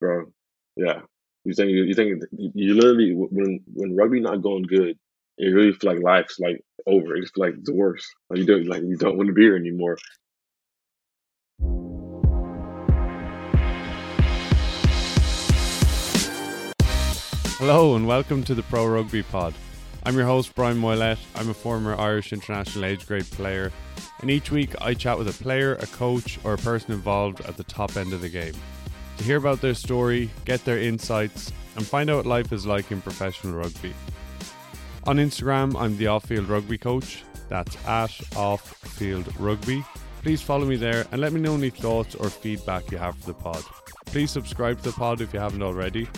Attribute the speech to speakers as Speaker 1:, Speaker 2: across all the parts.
Speaker 1: bro. Yeah, you think you think you literally when when rugby not going good, it really feel like life's like over. It's like the worst. Like you don't like you don't want to be here anymore.
Speaker 2: Hello and welcome to the Pro Rugby Pod. I'm your host Brian Moylette. I'm a former Irish international age grade player, and each week I chat with a player, a coach, or a person involved at the top end of the game to hear about their story, get their insights, and find out what life is like in professional rugby. On Instagram, I'm the Off Field Rugby Coach. That's at Off Field Rugby. Please follow me there and let me know any thoughts or feedback you have for the pod. Please subscribe to the pod if you haven't already.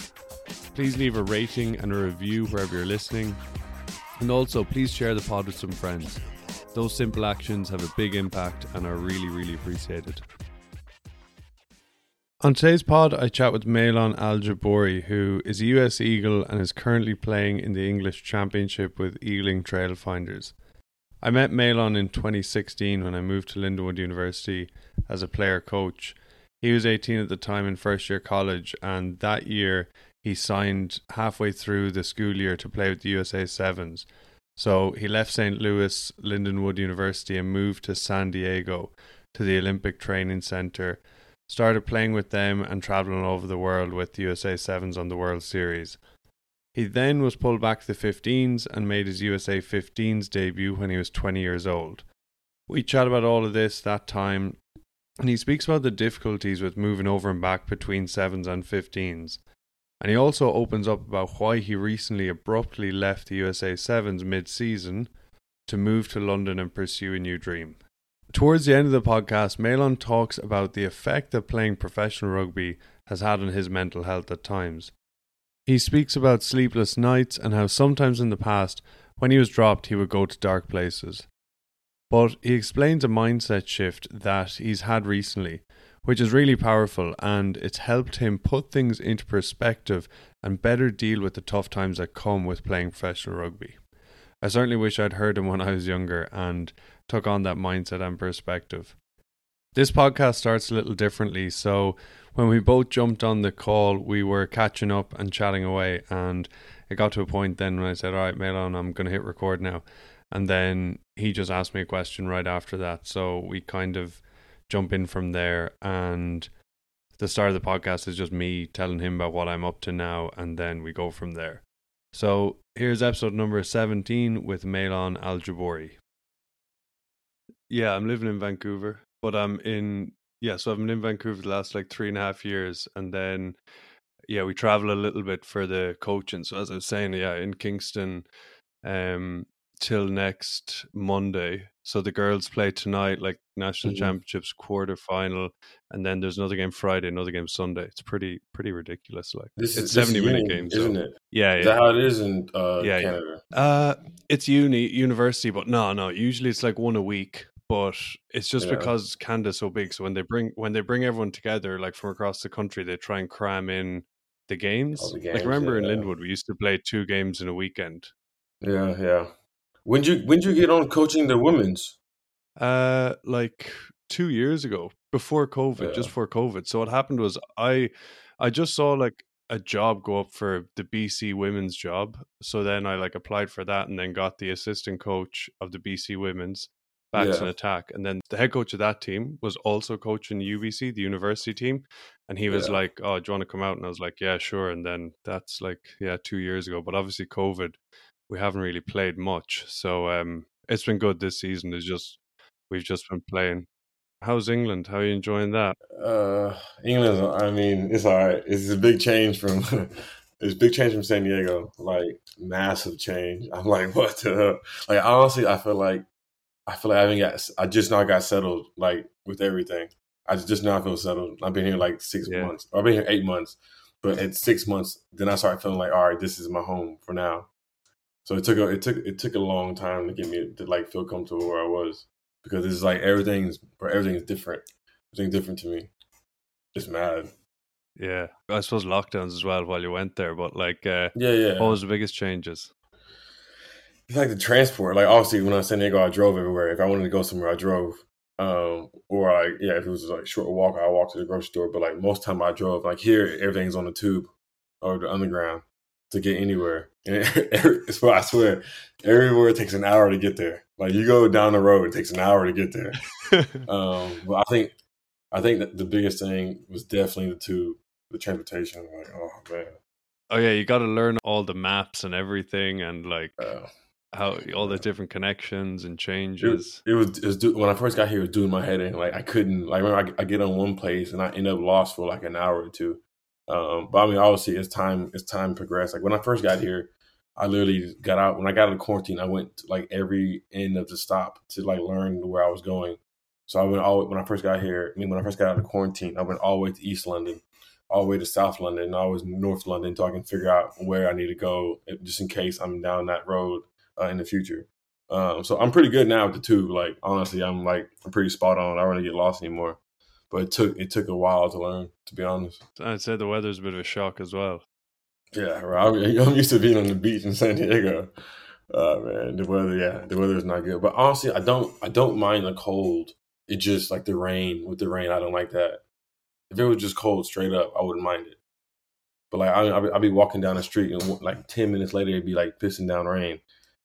Speaker 2: Please leave a rating and a review wherever you're listening. And also, please share the pod with some friends. Those simple actions have a big impact and are really, really appreciated. On today's pod, I chat with Malon Al Jiboori, who is a US Eagle and is currently playing in the English Championship with Ealing Trailfinders. I met Malon in 2016 when I moved to Lindenwood University as a player coach. He was 18 at the time in first year college, and that year he signed halfway through the school year to play with the USA Sevens. So he left St. Louis Lindenwood University and moved to San Diego to the Olympic Training Center started playing with them and travelling over the world with the USA Sevens on the World Series. He then was pulled back to the 15s and made his USA 15s debut when he was 20 years old. We chat about all of this that time, and he speaks about the difficulties with moving over and back between 7s and 15s. And he also opens up about why he recently abruptly left the USA Sevens mid season to move to London and pursue a new dream. Towards the end of the podcast, Malon talks about the effect that playing professional rugby has had on his mental health at times. He speaks about sleepless nights and how sometimes in the past, when he was dropped, he would go to dark places. But he explains a mindset shift that he's had recently, which is really powerful and it's helped him put things into perspective and better deal with the tough times that come with playing professional rugby. I certainly wish I'd heard him when I was younger and took on that mindset and perspective. This podcast starts a little differently. So, when we both jumped on the call, we were catching up and chatting away. And it got to a point then when I said, All right, Malon, I'm going to hit record now. And then he just asked me a question right after that. So, we kind of jump in from there. And the start of the podcast is just me telling him about what I'm up to now. And then we go from there. So, here's episode number 17 with Malon Al Jiboori. Yeah, I'm living in Vancouver, but I'm in yeah, so I've been in Vancouver the last like three and a half years, and then yeah, we travel a little bit for the coaching. So as I was saying, yeah, in Kingston, um, till next Monday. So the girls play tonight, like national mm-hmm. championships quarter final, and then there's another game Friday, another game Sunday. It's pretty pretty ridiculous. Like
Speaker 1: this
Speaker 2: it's
Speaker 1: is
Speaker 2: seventy
Speaker 1: uni,
Speaker 2: minute games,
Speaker 1: isn't so. it?
Speaker 2: Yeah, yeah.
Speaker 1: Is that how it is in uh, yeah, Canada?
Speaker 2: Yeah. Uh, it's uni university, but no, no. Usually it's like one a week but it's just yeah. because Canada's so big. So when they bring when they bring everyone together, like from across the country, they try and cram in the games.
Speaker 1: The games
Speaker 2: like remember
Speaker 1: yeah.
Speaker 2: in Lindenwood, we used to play two games in a weekend.
Speaker 1: Yeah, yeah. When you when did you get on coaching the women's?
Speaker 2: Uh, like two years ago, before COVID, yeah. just before COVID. So what happened was I, I just saw like a job go up for the BC women's job. So then I like applied for that and then got the assistant coach of the BC women's backs yeah. an attack. And then the head coach of that team was also coaching UBC, the university team. And he was yeah. like, Oh, do you want to come out? And I was like, Yeah, sure. And then that's like, yeah, two years ago. But obviously, COVID, we haven't really played much. So um, it's been good this season. It's just, we've just been playing. How's England? How are you enjoying that?
Speaker 1: Uh, England, I mean, it's all right. It's a big change from. it's a big change from San Diego, like massive change. I'm like, what the like? Honestly, I feel like I feel like I haven't got. I just now got settled, like with everything. I just now feel settled. I've been here like six yeah. months. I've been here eight months, but at six months, then I started feeling like, all right, this is my home for now. So it took a, it took it took a long time to get me to like feel comfortable where I was because it's like everything's everything's different. Everything's different to me. It's mad.
Speaker 2: Yeah, I suppose lockdowns as well while you went there, but like, uh,
Speaker 1: yeah, yeah.
Speaker 2: What was the biggest changes?
Speaker 1: It's like the transport. Like obviously, when I was in San Diego, I drove everywhere. If I wanted to go somewhere, I drove. Um, or like yeah, if it was like short walk, I walk to the grocery store. But like most time I drove. Like here, everything's on the tube or the underground to get anywhere. And it's what I swear, everywhere it takes an hour to get there. Like you go down the road, it takes an hour to get there. um, but I think I think that the biggest thing was definitely the tube, the transportation. Like oh man.
Speaker 2: Oh yeah, you got to learn all the maps and everything, and like uh, how all the different connections and changes.
Speaker 1: It, it was, it was do, when I first got here, it was doing my head in. Like I couldn't. Like remember, I, I, get on one place and I end up lost for like an hour or two. Um, but I mean, obviously, as time as time progressed, like when I first got here, I literally got out. When I got out of quarantine, I went to, like every end of the stop to like learn where I was going. So I went all when I first got here. I mean, when I first got out of quarantine, I went all the way to East London, all the way to South London, and I was North London, so I can figure out where I need to go, just in case I'm down that road uh, in the future. Um, so I'm pretty good now with the tube. Like honestly, I'm like I'm pretty spot on. I don't really get lost anymore but it took it took a while to learn. To be honest,
Speaker 2: I'd say the weather's a bit of a shock as well.
Speaker 1: Yeah, right. I'm used to being on the beach in San Diego. Uh, man, the weather, yeah, the weather is not good. But honestly, I don't, I don't mind the cold. It just like the rain. With the rain, I don't like that. If it was just cold straight up, I wouldn't mind it. But like, I, I'd be walking down the street and like ten minutes later, it'd be like pissing down rain.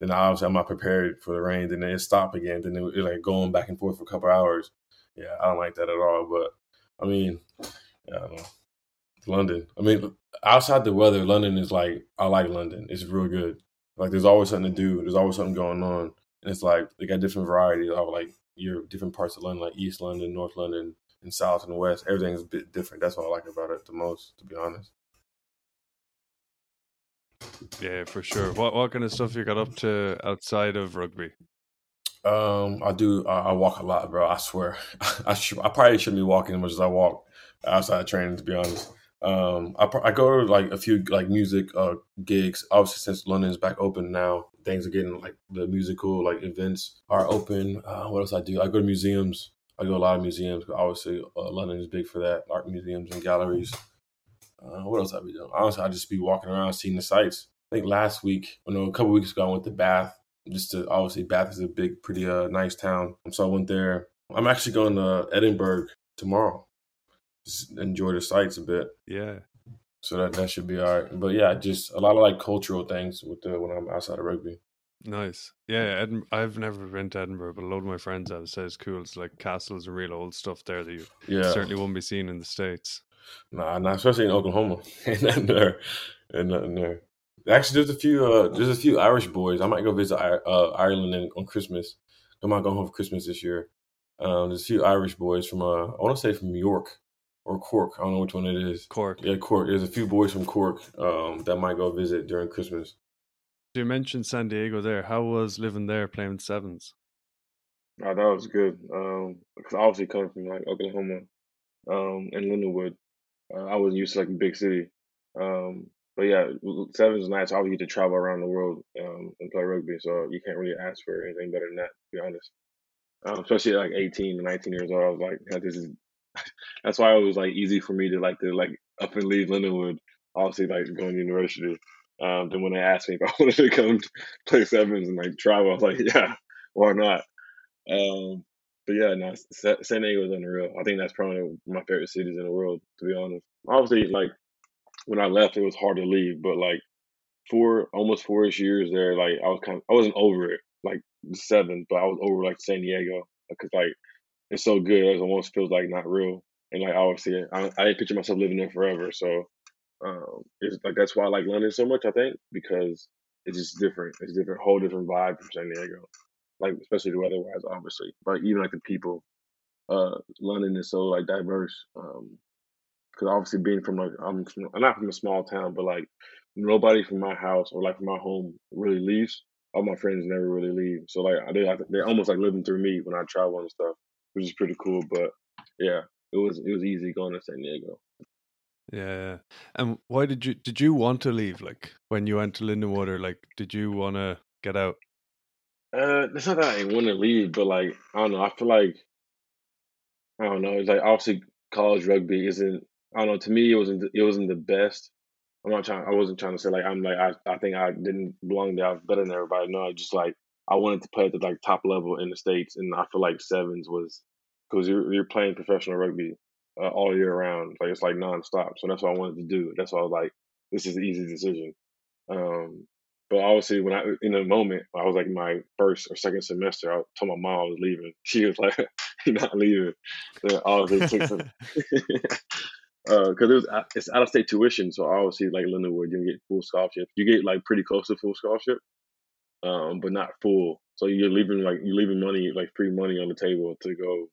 Speaker 1: Then obviously, I'm not prepared for the rain. Then it stopped again. Then it, it like going back and forth for a couple hours yeah, I don't like that at all. But I mean, yeah, I London. I mean, outside the weather, London is like I like London. It's real good. Like there's always something to do. There's always something going on, and it's like they got different varieties of like your different parts of London, like East London, North London, and South and West. Everything's a bit different. That's what I like about it the most, to be honest.
Speaker 2: Yeah, for sure. What what kind of stuff you got up to outside of rugby?
Speaker 1: Um, I do. I, I, walk a lot, bro. I swear. I should, I probably shouldn't be walking as much as I walk outside of training. To be honest, um, I, I go to like a few like music uh gigs. Obviously, since London's back open now, things are getting like the musical like events are open. Uh, what else I do? I go to museums. I go to a lot of museums. Obviously, uh, London is big for that. Art museums and galleries. Uh, what else I be doing? Honestly, I just be walking around seeing the sights. I think last week, or no, a couple weeks ago, I went to Bath just to obviously Bath is a big, pretty uh, nice town. So I went there. I'm actually going to Edinburgh tomorrow. Just enjoy the sights a bit.
Speaker 2: Yeah.
Speaker 1: So that that should be all right. But yeah, just a lot of like cultural things with the when I'm outside of rugby.
Speaker 2: Nice. Yeah, Edin- I've never been to Edinburgh, but a lot of my friends have said it's cool. It's like castles and real old stuff there that you yeah. certainly won't be seen in the States.
Speaker 1: Nah, not especially in Oklahoma. and nothing there. And nothing there. Actually, there's a few. Uh, there's a few Irish boys. I might go visit uh, Ireland on Christmas. I might go home for Christmas this year. Um, there's a few Irish boys from. Uh, I want to say from York or Cork. I don't know which one it is.
Speaker 2: Cork.
Speaker 1: Yeah, Cork. There's a few boys from Cork um, that might go visit during Christmas.
Speaker 2: You mentioned San Diego there. How was living there playing sevens?
Speaker 1: Oh, that was good. Um, because obviously coming from like Oklahoma, um, and Lindenwood, uh, I wasn't used to like a big city. Um, but yeah, sevens is nice. I get to travel around the world um, and play rugby, so you can't really ask for anything better than that. To be honest, um, especially at like 18 and 19 years old, I was like, yeah, this is. that's why it was like easy for me to like to like up and leave Lindenwood. Obviously, like going to university. Um, then when they asked me if I wanted to come play sevens and like travel, I was like, yeah, why not? Um, but yeah, no, San Diego is unreal. I think that's probably my favorite cities in the world, to be honest. Obviously, like when I left, it was hard to leave, but like four, almost four-ish years there, like I was kind of, I wasn't over it, like seven, but I was over like San Diego because like it's so good, it almost feels like not real, and like obviously I, I didn't picture myself living there forever, so um, it's like that's why I like London so much. I think because it's just different, it's different, whole different vibe from San Diego, like especially the weather-wise, obviously, but even like the people. Uh, London is so like diverse. Um, because obviously being from like I'm, from, I'm not from a small town, but like nobody from my house or like from my home really leaves. All my friends never really leave, so like they like, they're almost like living through me when I travel and stuff, which is pretty cool. But yeah, it was it was easy going to San Diego.
Speaker 2: Yeah, and why did you did you want to leave? Like when you went to Lindenwood, like did you want to get out?
Speaker 1: Uh, it's not that I want to leave, but like I don't know. I feel like I don't know. It's like obviously college rugby isn't I don't know. To me, it wasn't it wasn't the best. I'm not trying. I wasn't trying to say like I'm like I, I think I didn't belong there. I was better than everybody. No, I just like I wanted to play at the like top level in the states, and I feel like sevens was because you're you're playing professional rugby uh, all year round. Like it's like nonstop. So that's what I wanted to do. That's why I was like, this is an easy decision. Um, but obviously, when I in the moment, I was like my first or second semester. I told my mom I was leaving. She was like, "You're not leaving." So obviously took some because uh, it was it's out of state tuition. So obviously, like Lindenwood, you get full scholarship. You get like pretty close to full scholarship, um, but not full. So you're leaving like you're leaving money like free money on the table to go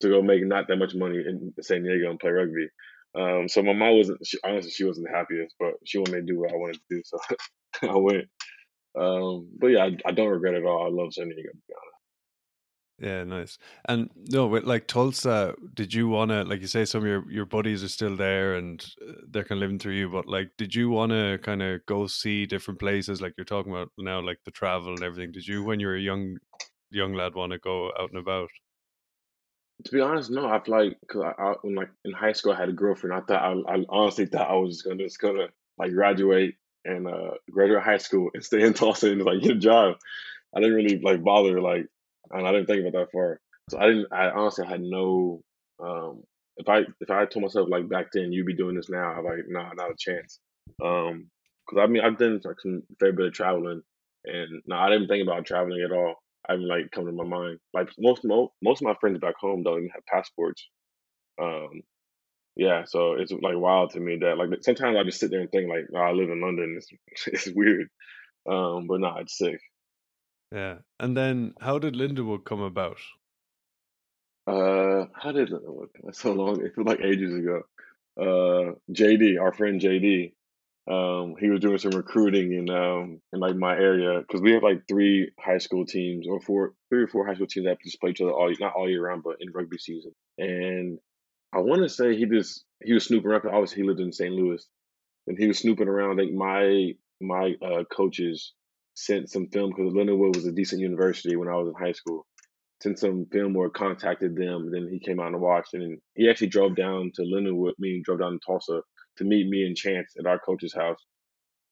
Speaker 1: to go make not that much money in San Diego and play rugby. Um, so my mom wasn't she, honestly she wasn't the happiest, but she wanted me to do what I wanted to do, so I went. Um, but yeah, I, I, don't regret it at all. I love San Diego. To be honest.
Speaker 2: Yeah, nice. And no, with like Tulsa, did you want to, like you say, some of your, your buddies are still there and uh, they're kind of living through you, but like, did you want to kind of go see different places? Like you're talking about now, like the travel and everything. Did you, when you were a young, young lad, want to go out and about?
Speaker 1: To be honest, no. I feel like because I, I, when like in high school, I had a girlfriend. I thought I, I honestly thought I was just gonna just gonna like graduate and uh graduate high school and stay in Tulsa and like get a job. I didn't really like bother like and I didn't think about that far. So I didn't. I honestly had no. Um, if I if I told myself like back then you'd be doing this now, I'm like nah, not a chance. Um, because I mean I've done like some fair bit of traveling, and no, I didn't think about traveling at all. I haven't like come to my mind. Like most most most of my friends back home don't even have passports. Um, yeah, so it's like wild to me that like sometimes I just sit there and think like oh, I live in London. It's it's weird. Um, but nah, it's sick.
Speaker 2: Yeah. And then how did Lindenwood come about?
Speaker 1: Uh, how did Lindenwood? That's so long. It feels like ages ago. Uh, JD, our friend JD, um, he was doing some recruiting in um in like my area because we have like three high school teams or four, three or four high school teams that just play each other all not all year round, but in rugby season. And I want to say he just he was snooping around. Obviously, he lived in St. Louis, and he was snooping around. I think my my uh, coaches sent some film because Lindenwood was a decent university when I was in high school. Sent some film or contacted them. Then he came out and watched, and he actually drove down to Lindenwood. Me drove down to Tulsa to meet me and Chance at our coach's house.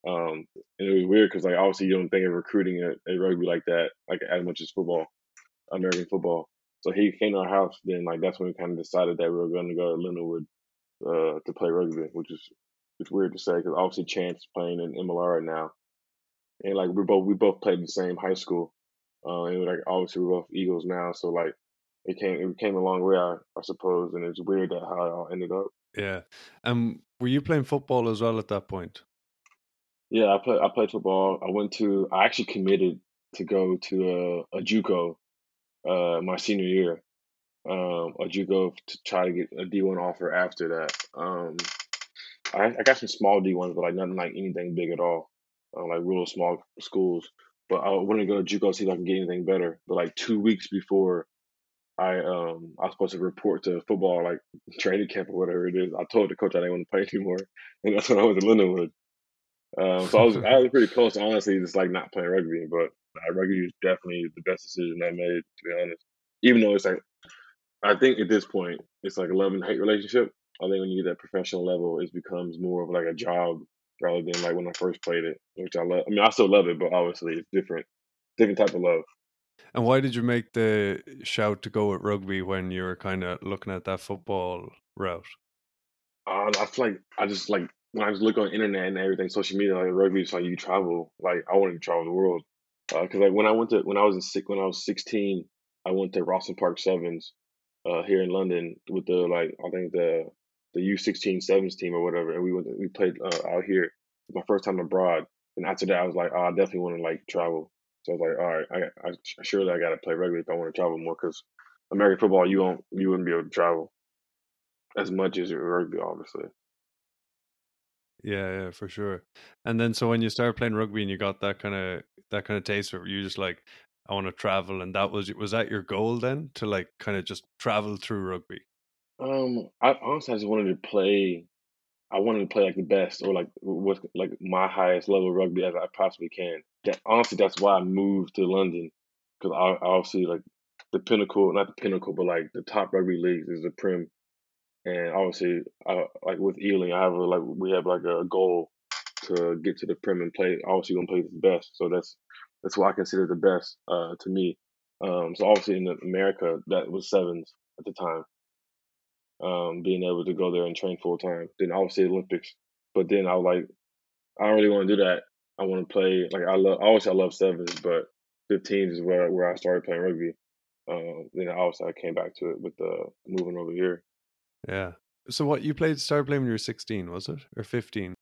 Speaker 1: Um, and it was weird because like obviously you don't think of recruiting a rugby like that, like as much as football, American football. So he came to our house. Then like that's when we kind of decided that we were going to go to Lindenwood uh, to play rugby, which is it's weird to say because obviously Chance is playing in MLR right now and like we both we both played the same high school, uh, and like obviously we're both Eagles now, so like it came it came a long way, I, I suppose, and it's weird that how it all ended up.
Speaker 2: Yeah, um, were you playing football as well at that point?
Speaker 1: Yeah, I played I played football. I went to I actually committed to go to a, a JUCO uh, my senior year, um, a JUCO to try to get a D one offer after that. Um, I, I got some small D ones, but like nothing like anything big at all uh, like real small schools. But I wanted to go to JUCO see if I can get anything better. But like two weeks before I um I was supposed to report to football like training camp or whatever it is, I told the coach I didn't want to play anymore, and that's when I was in Lindenwood. Um, so I was I was pretty close, honestly, just like not playing rugby. But uh, rugby is definitely the best decision I made, to be honest. Even though it's like, I think at this point it's like a love and hate relationship. I think when you get that professional level, it becomes more of like a job rather than like when I first played it, which I love. I mean, I still love it, but obviously it's different, different type of love.
Speaker 2: And why did you make the shout to go at rugby when you were kind of looking at that football route?
Speaker 1: Uh, I feel like I just like when I just look on the internet and everything, social media, like rugby is like you travel. Like I wanted to travel the world because uh, like when I went to when I was in sick when I was sixteen, I went to Rosslyn Park Sevens uh, here in London with the like I think the the U16 sevens team or whatever, and we went we played uh, out here. My first time abroad, and after that, I was like, oh, I definitely want to like travel. So I was like, all right, I, I surely I got to play rugby if I want to travel more because American football, you won't you wouldn't be able to travel as much as rugby, obviously.
Speaker 2: Yeah, yeah, for sure. And then so when you started playing rugby and you got that kind of that kind of taste it, you just like I want to travel, and that was was that your goal then to like kind of just travel through rugby?
Speaker 1: Um, I honestly I just wanted to play. I wanted to play like the best or like with like my highest level rugby as I possibly can. That honestly, that's why I moved to London because I, obviously like the pinnacle, not the pinnacle, but like the top rugby leagues is the Prem, and obviously, uh, like with Ealing, I have a, like we have like a goal to get to the Prem and play. Obviously, gonna play the best, so that's that's what I consider the best uh, to me. Um, so obviously in America, that was sevens at the time. Um, being able to go there and train full time. Then obviously Olympics, but then I was like, I don't really want to do that. I want to play like I love. Obviously, I love sevens, but 15s is where where I started playing rugby. Um, then obviously I came back to it with the moving over here.
Speaker 2: Yeah. So what you played started playing when you were 16, was it? Or 15?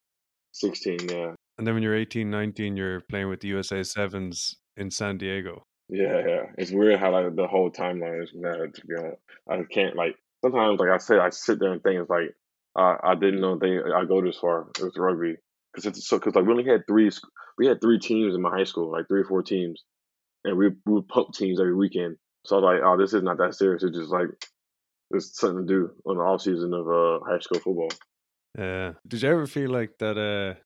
Speaker 1: 16, yeah.
Speaker 2: And then when you're 18, 19, you're playing with the USA Sevens in San Diego.
Speaker 1: Yeah, yeah. It's weird how like the whole timeline is now. To be honest, I can't like sometimes like I said, I sit there and think it's like uh, I didn't know they I go this far with rugby because it's so because like we only had three we had three teams in my high school like three or four teams and we we would pump teams every weekend. So I was like, oh, this is not that serious. It's just like it's something to do on the off season of uh, high school football.
Speaker 2: Yeah. Did you ever feel like that? Uh,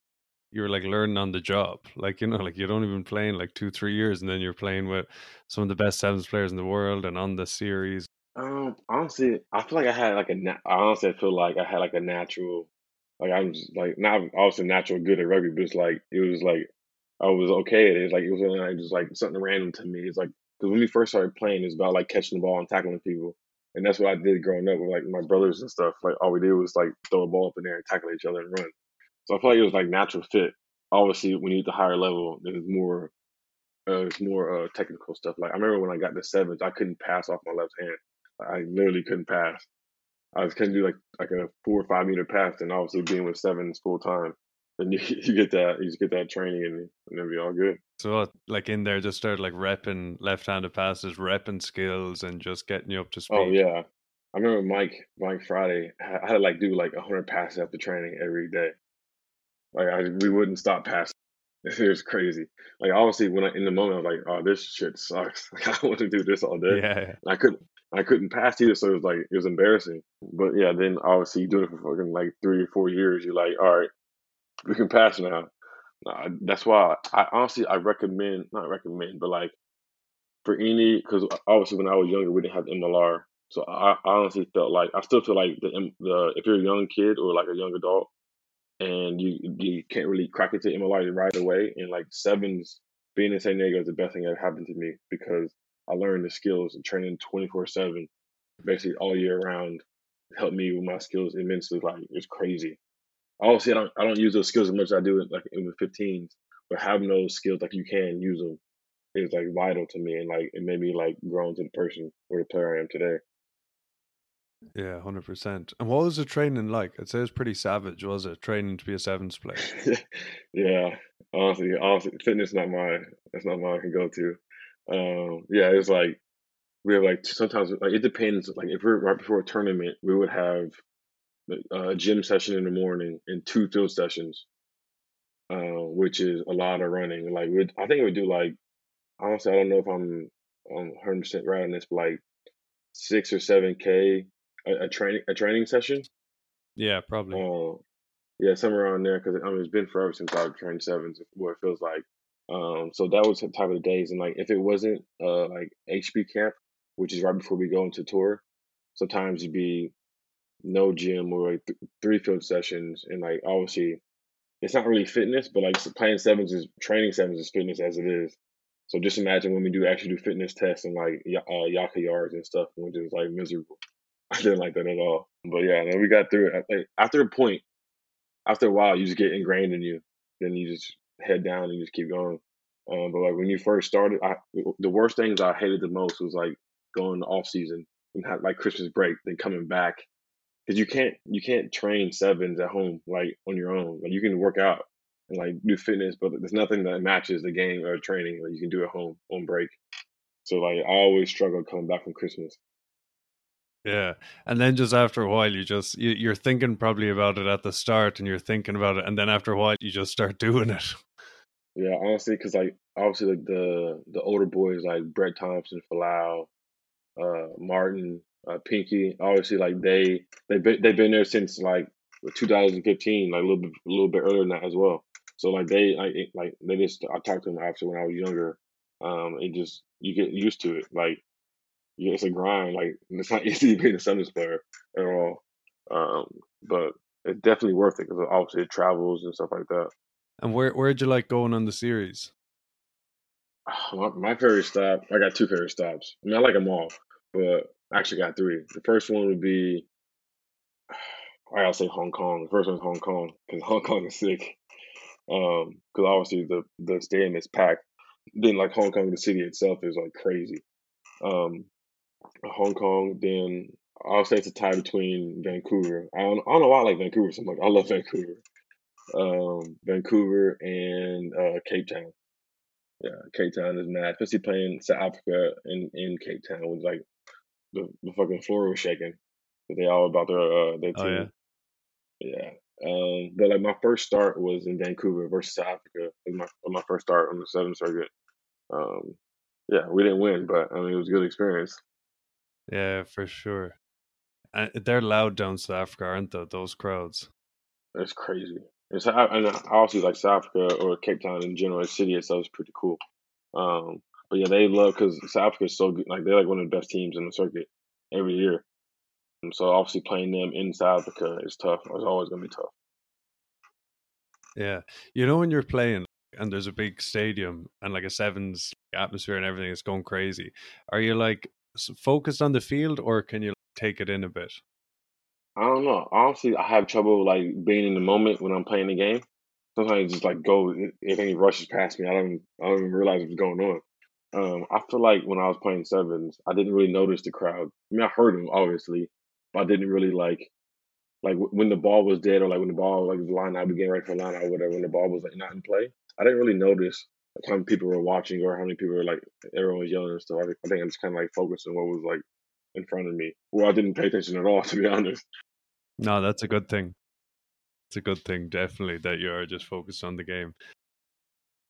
Speaker 2: you were like learning on the job. Like, you know, like you'd only been playing like two, three years and then you're playing with some of the best sevens players in the world and on the series.
Speaker 1: Um, honestly, I feel like I had like a, na- I honestly feel like I had like a natural, like I'm just like not obviously natural good at rugby, but it's like, it was like, I was okay at it. It's like, it was like just like something random to me. It's like, because when we first started playing, it's about like catching the ball and tackling people. And that's what I did growing up with like my brothers and stuff. Like all we did was like throw a ball up in there and tackle each other and run. So I feel like it was like natural fit. Obviously, when you get the higher level, there's more, uh, it's more uh, technical stuff. Like I remember when I got the sevens, I couldn't pass off my left hand. I literally couldn't pass. I was couldn't do like like a four or five meter pass, and obviously being with sevens full time, you, you get that you just get that training and, and it'll be all good.
Speaker 2: So uh, like in there, just start like repping left-handed passes, repping skills, and just getting you up to
Speaker 1: oh,
Speaker 2: speed.
Speaker 1: Oh yeah, I remember Mike Mike Friday. I had to like do like hundred passes after training every day. Like I, we wouldn't stop passing. It was crazy. Like obviously, when I in the moment, I was like, "Oh, this shit sucks. Like I want to do this all day."
Speaker 2: Yeah,
Speaker 1: And I couldn't. I couldn't pass either, so it was like it was embarrassing. But yeah, then obviously you do it for fucking like three or four years. You're like, all right, we can pass now. Nah, that's why I honestly I recommend not recommend, but like for any because obviously when I was younger we didn't have MLR, so I, I honestly felt like I still feel like the the if you're a young kid or like a young adult and you you can't really crack it to MLR right away and like sevens being in San Diego is the best thing that happened to me because I learned the skills and training twenty four seven basically all year round helped me with my skills immensely. Like it's crazy. Obviously, I don't I don't use those skills as much as I do it like in the 15s, but having those skills like you can use them is like vital to me, and like it made me like grow into the person or the player I am today.
Speaker 2: yeah, hundred percent. And what was the training like? I'd say it was pretty savage, was it? Training to be a sevens player.
Speaker 1: yeah, honestly, honestly, fitness not my that's not my I can go to. Um, yeah, it's like we have like sometimes like it depends. Like if we're right before a tournament, we would have a gym session in the morning and two field sessions, uh, which is a lot of running. Like we, I think we do like honestly, I don't know if I'm I'm 100 percent right on this, but like six or seven k a, a training a training session.
Speaker 2: Yeah, probably.
Speaker 1: Uh, yeah, somewhere around there because I mean it's been forever since I've trained sevens. What it feels like. Um, so that was the type of the days, and like if it wasn't uh like HB camp, which is right before we go into tour, sometimes it'd be no gym or like th- three field sessions, and like obviously it's not really fitness, but like playing sevens is training sevens is fitness as it is. So just imagine when we do actually do fitness tests and like uh, Yaka yards and stuff, which is like miserable. I didn't like that at all. But yeah, then we got through it. Like, after a point, after a while, you just get ingrained in you. Then you just head down and you just keep going. Um, but like when you first started, I, the worst things I hated the most was like going off season and have like Christmas break, then coming back because you can't you can't train sevens at home like on your own. Like you can work out and like do fitness, but there's nothing that matches the game or training that you can do at home on break. So like I always struggle coming back from Christmas.
Speaker 2: Yeah, and then just after a while, you just you, you're thinking probably about it at the start, and you're thinking about it, and then after a while, you just start doing it.
Speaker 1: Yeah, honestly, because like obviously like the the older boys like Brett Thompson, Folau, uh, Martin, uh, Pinky, obviously like they they been they've been there since like 2015, like a little bit a little bit earlier than that as well. So like they like it- like they just I talked to them after when I was younger. Um, it just you get used to it. Like yeah, it's a grind. Like it's not easy being a Suns player at all. Um, but it's definitely worth it because obviously it travels and stuff like that.
Speaker 2: And where where'd you like going on the series?
Speaker 1: My, my favorite stop, I got two favorite stops. I mean, I like them all, but I actually got three. The first one would be I gotta say Hong Kong. The first one's Hong Kong because Hong Kong is sick. Um, because obviously the the stadium is packed. Then like Hong Kong, the city itself is like crazy. Um, Hong Kong. Then I'll say it's a tie between Vancouver. I don't, I don't know why I like Vancouver so much. I love Vancouver. Um, Vancouver and uh, Cape Town. Yeah, Cape Town is mad, especially playing South Africa in, in Cape Town was like the, the fucking floor was shaking. They all about their uh, their team. Oh, yeah. yeah. Um, but like my first start was in Vancouver versus South Africa. It was my my first start on the seventh circuit. Um, yeah, we didn't win, but I mean it was a good experience.
Speaker 2: Yeah, for sure. And they're loud down South Africa, aren't they? Those crowds.
Speaker 1: It's crazy. It's and obviously like South Africa or Cape Town in general, the city itself is pretty cool. Um, but yeah, they love because South Africa is so good. Like they're like one of the best teams in the circuit every year. And so obviously playing them in South Africa is tough. It's always gonna be tough.
Speaker 2: Yeah, you know when you're playing and there's a big stadium and like a sevens atmosphere and everything is going crazy. Are you like focused on the field or can you take it in a bit?
Speaker 1: I don't know. Honestly, I have trouble like being in the moment when I'm playing the game. Sometimes just like go if any rushes past me, I don't I don't even realize what's going on. Um, I feel like when I was playing sevens, I didn't really notice the crowd. I mean, I heard them obviously, but I didn't really like like when the ball was dead or like when the ball like the line I getting ready for line or whatever. When the ball was like not in play, I didn't really notice how many people were watching or how many people were like everyone was yelling and stuff. I, I think I just kind of like focused on what was like in front of me. Well, I didn't pay attention at all, to be honest.
Speaker 2: No, that's a good thing. It's a good thing, definitely, that you are just focused on the game.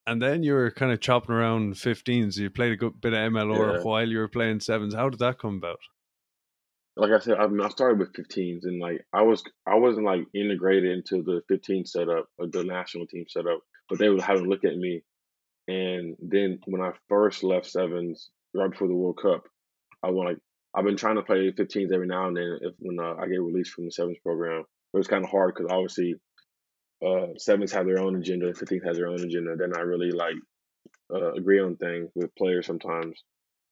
Speaker 2: And then you were kind of chopping around 15s. You played a good bit of MLR yeah. while you were playing sevens. How did that come about?
Speaker 1: Like I said, I, mean, I started with 15s, and like I was, I wasn't like integrated into the 15 setup, or the national team setup. But they would have a look at me, and then when I first left sevens right before the World Cup, I went like I've been trying to play 15s every now and then if when uh, I get released from the sevens program. it was kind of hard because obviously uh, sevens have their own agenda, 15s has their own agenda. They're not really like uh, agree on things with players sometimes.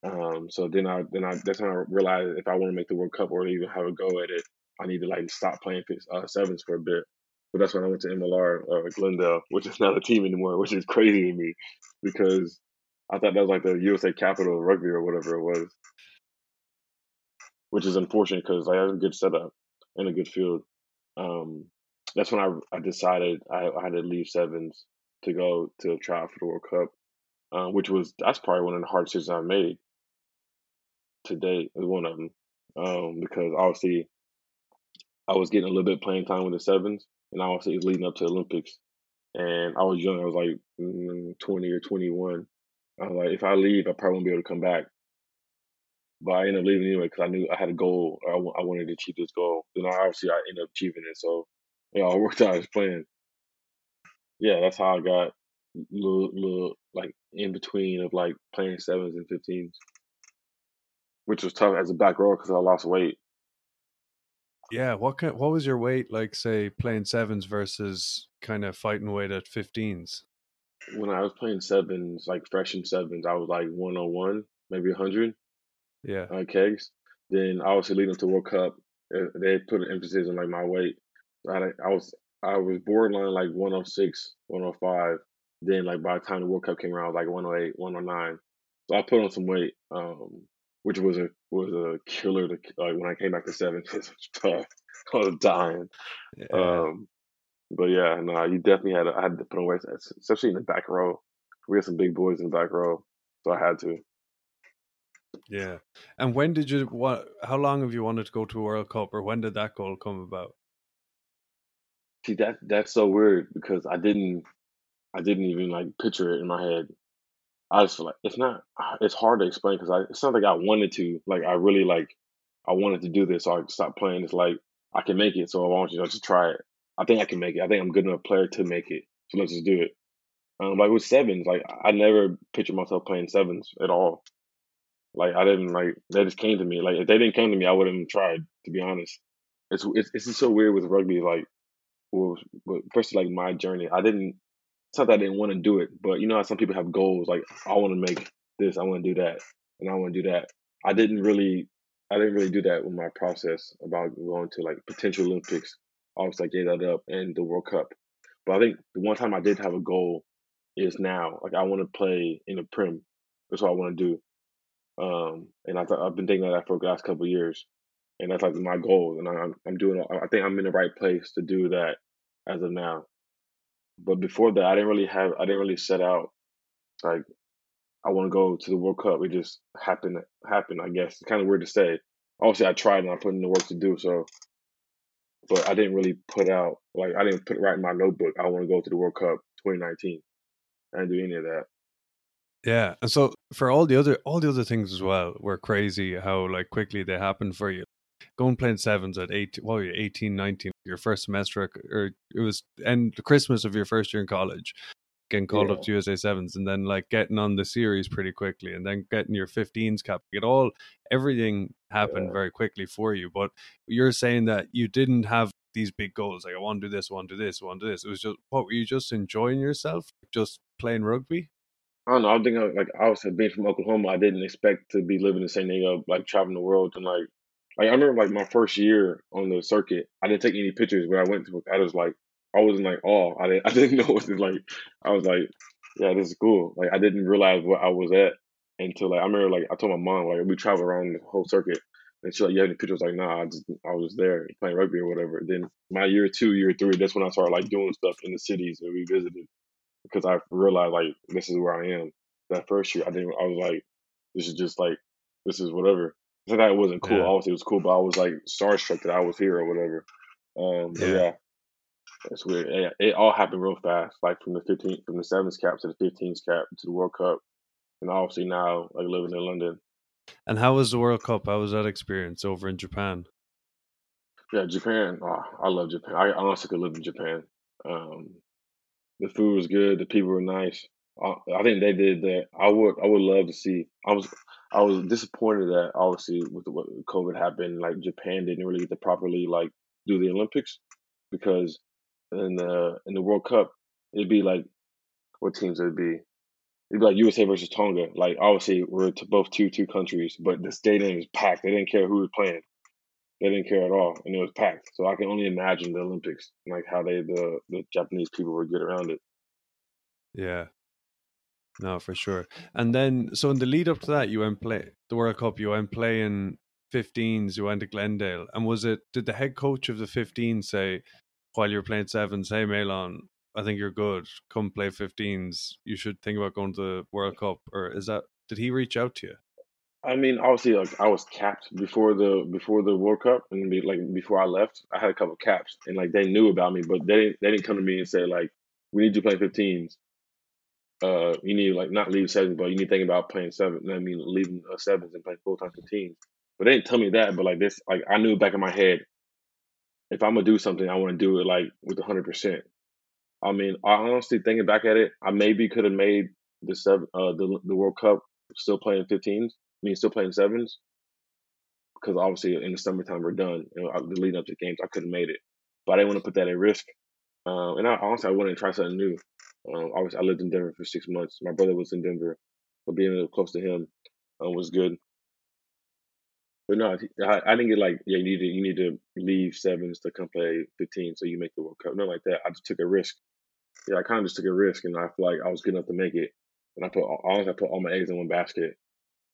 Speaker 1: Um, so then I then I that's when I realized if I want to make the World Cup or even have a go at it, I need to like stop playing uh, sevens for a bit. But that's when I went to MLR uh, Glendale, which is not a team anymore, which is crazy to me because I thought that was like the USA capital of rugby or whatever it was which is unfortunate because I had a good setup and a good field. Um, that's when I, I decided I, I, had to leave sevens to go to try for the World Cup, uh, which was that's probably one of the hardest decisions I've made to date. Was one of them um, because obviously I was getting a little bit playing time with the sevens, and obviously it was leading up to Olympics. And I was young; I was like mm, twenty or twenty-one. I was like, if I leave, I probably won't be able to come back. But I ended up leaving anyway because I knew I had a goal. I, w- I wanted to achieve this goal. Then I obviously I ended up achieving it. So yeah, I worked out as planned. Yeah, that's how I got little, little like in between of like playing sevens and 15s, which was tough as a back row because I lost weight.
Speaker 2: Yeah, what kind, what was your weight like? Say playing sevens versus kind of fighting weight at 15s.
Speaker 1: When I was playing sevens, like fresh in sevens, I was like 101, maybe 100.
Speaker 2: Yeah.
Speaker 1: Uh, kegs. Then obviously leading up to World Cup, uh, they put an emphasis on like my weight. I, I was I was borderline like 106, 105. Then like by the time the World Cup came around, I was like 108, 109. So I put on some weight, um, which was a was a killer. To like when I came back to seven, it was tough. I was dying. Yeah. Um, but yeah, no, you definitely had to, I had to put on weight, especially in the back row. We had some big boys in the back row, so I had to.
Speaker 2: Yeah. And when did you what how long have you wanted to go to a World Cup or when did that goal come about?
Speaker 1: See that that's so weird because I didn't I didn't even like picture it in my head. I just feel like it's not it's hard to explain because I it's not like I wanted to like I really like I wanted to do this so I stopped playing. It's like I can make it, so I want you to just try it. I think I can make it. I think I'm good enough player to make it. So let's just do it. Um, like with sevens, like I never pictured myself playing sevens at all. Like I didn't like they just came to me. Like if they didn't come to me, I wouldn't have tried. To be honest, it's it's it's just so weird with rugby. Like, well, first like my journey, I didn't. It's not that I didn't want to do it, but you know how some people have goals. Like I want to make this, I want to do that, and I want to do that. I didn't really I didn't really do that with my process about going to like potential Olympics. I gave that up and the World Cup. But I think the one time I did have a goal is now. Like I want to play in the Prem. That's what I want to do. Um, and I th- I've been thinking of that for the last couple years, and that's like my goal. And I'm I'm doing. I think I'm in the right place to do that as of now. But before that, I didn't really have. I didn't really set out like I want to go to the World Cup. It just happened. Happened. I guess it's kind of weird to say. Obviously, I tried and I put in the work to do so, but I didn't really put out like I didn't put right in my notebook. I want to go to the World Cup 2019. I didn't do any of that.
Speaker 2: Yeah, and so for all the other all the other things as well were crazy. How like quickly they happened for you. Going playing sevens at eight, well, were you, 18, 19, your first semester, or it was end Christmas of your first year in college getting called yeah. up to USA sevens, and then like getting on the series pretty quickly, and then getting your 15s cap. It all everything happened yeah. very quickly for you. But you're saying that you didn't have these big goals, like I want to do this, I want to do this, I want to do this. It was just what were you just enjoying yourself, just playing rugby?
Speaker 1: I don't know. I think uh, like I was being from Oklahoma, I didn't expect to be living in San Diego, like traveling the world and like like I remember like my first year on the circuit, I didn't take any pictures. When I went to, I was like I wasn't like, oh, I didn't, I didn't know what to like. I was like, yeah, this is cool. Like I didn't realize what I was at until like I remember like I told my mom like we traveled around the whole circuit and she like, you have any pictures? Like, nah, I just I was just there playing rugby or whatever. Then my year two, year three, that's when I started like doing stuff in the cities that we visited because I realized like this is where I am. That first year, I didn't. I was like, this is just like this is whatever. I thought it wasn't cool. Yeah. Obviously, it was cool, but I was like starstruck that I was here or whatever. Um, yeah. yeah. It's weird. It, it, all happened real fast, like from the 15, from the sevens cap to the 15s cap to the World Cup, and obviously now like living in London.
Speaker 2: And how was the World Cup? How was that experience over in Japan?
Speaker 1: Yeah, Japan. Oh, I love Japan. I honestly could live in Japan. Um, the food was good. The people were nice. I, think they did that. I would. I would love to see. I was. I was disappointed that obviously with what COVID happened, like Japan didn't really get to properly like do the Olympics because in the in the World Cup, it'd be like what teams would be? It'd be like USA versus Tonga. Like obviously we're both two two countries, but the stadium is packed. They didn't care who was playing. They didn't care at all, and it was packed. So I can only imagine the Olympics, like how they the the Japanese people would get around it.
Speaker 2: Yeah, no, for sure. And then, so in the lead up to that, you went play the World Cup. You went playing 15s. You went to Glendale, and was it? Did the head coach of the 15 say, while you're playing sevens, hey Malon, I think you're good. Come play 15s. You should think about going to the World Cup. Or is that did he reach out to you?
Speaker 1: I mean, obviously, like I was capped before the before the World Cup, and be, like before I left, I had a couple caps, and like they knew about me, but they didn't they didn't come to me and say like, we need you to play 15s. Uh, you need like not leave sevens, but you need to think about playing seven. I mean, leaving uh, sevens and playing full time 15s. But they didn't tell me that. But like this, like I knew back in my head, if I'm gonna do something, I want to do it like with hundred percent. I mean, I honestly thinking back at it, I maybe could have made the seven, uh, the the World Cup still playing 15s. I mean, still playing sevens, because obviously in the summertime we're done. You know, the lead up to games, I could have made it, but I didn't want to put that at risk. Um, and I honestly, I wanted to try something new. Um, obviously, I lived in Denver for six months. My brother was in Denver, but being close to him um, was good. But no, I, I didn't get like, yeah, you need to you need to leave sevens to come play 15 so you make the World Cup. Nothing like that. I just took a risk. Yeah, I kind of just took a risk, and I feel like I was good enough to make it. And I put honestly, I put all my eggs in one basket,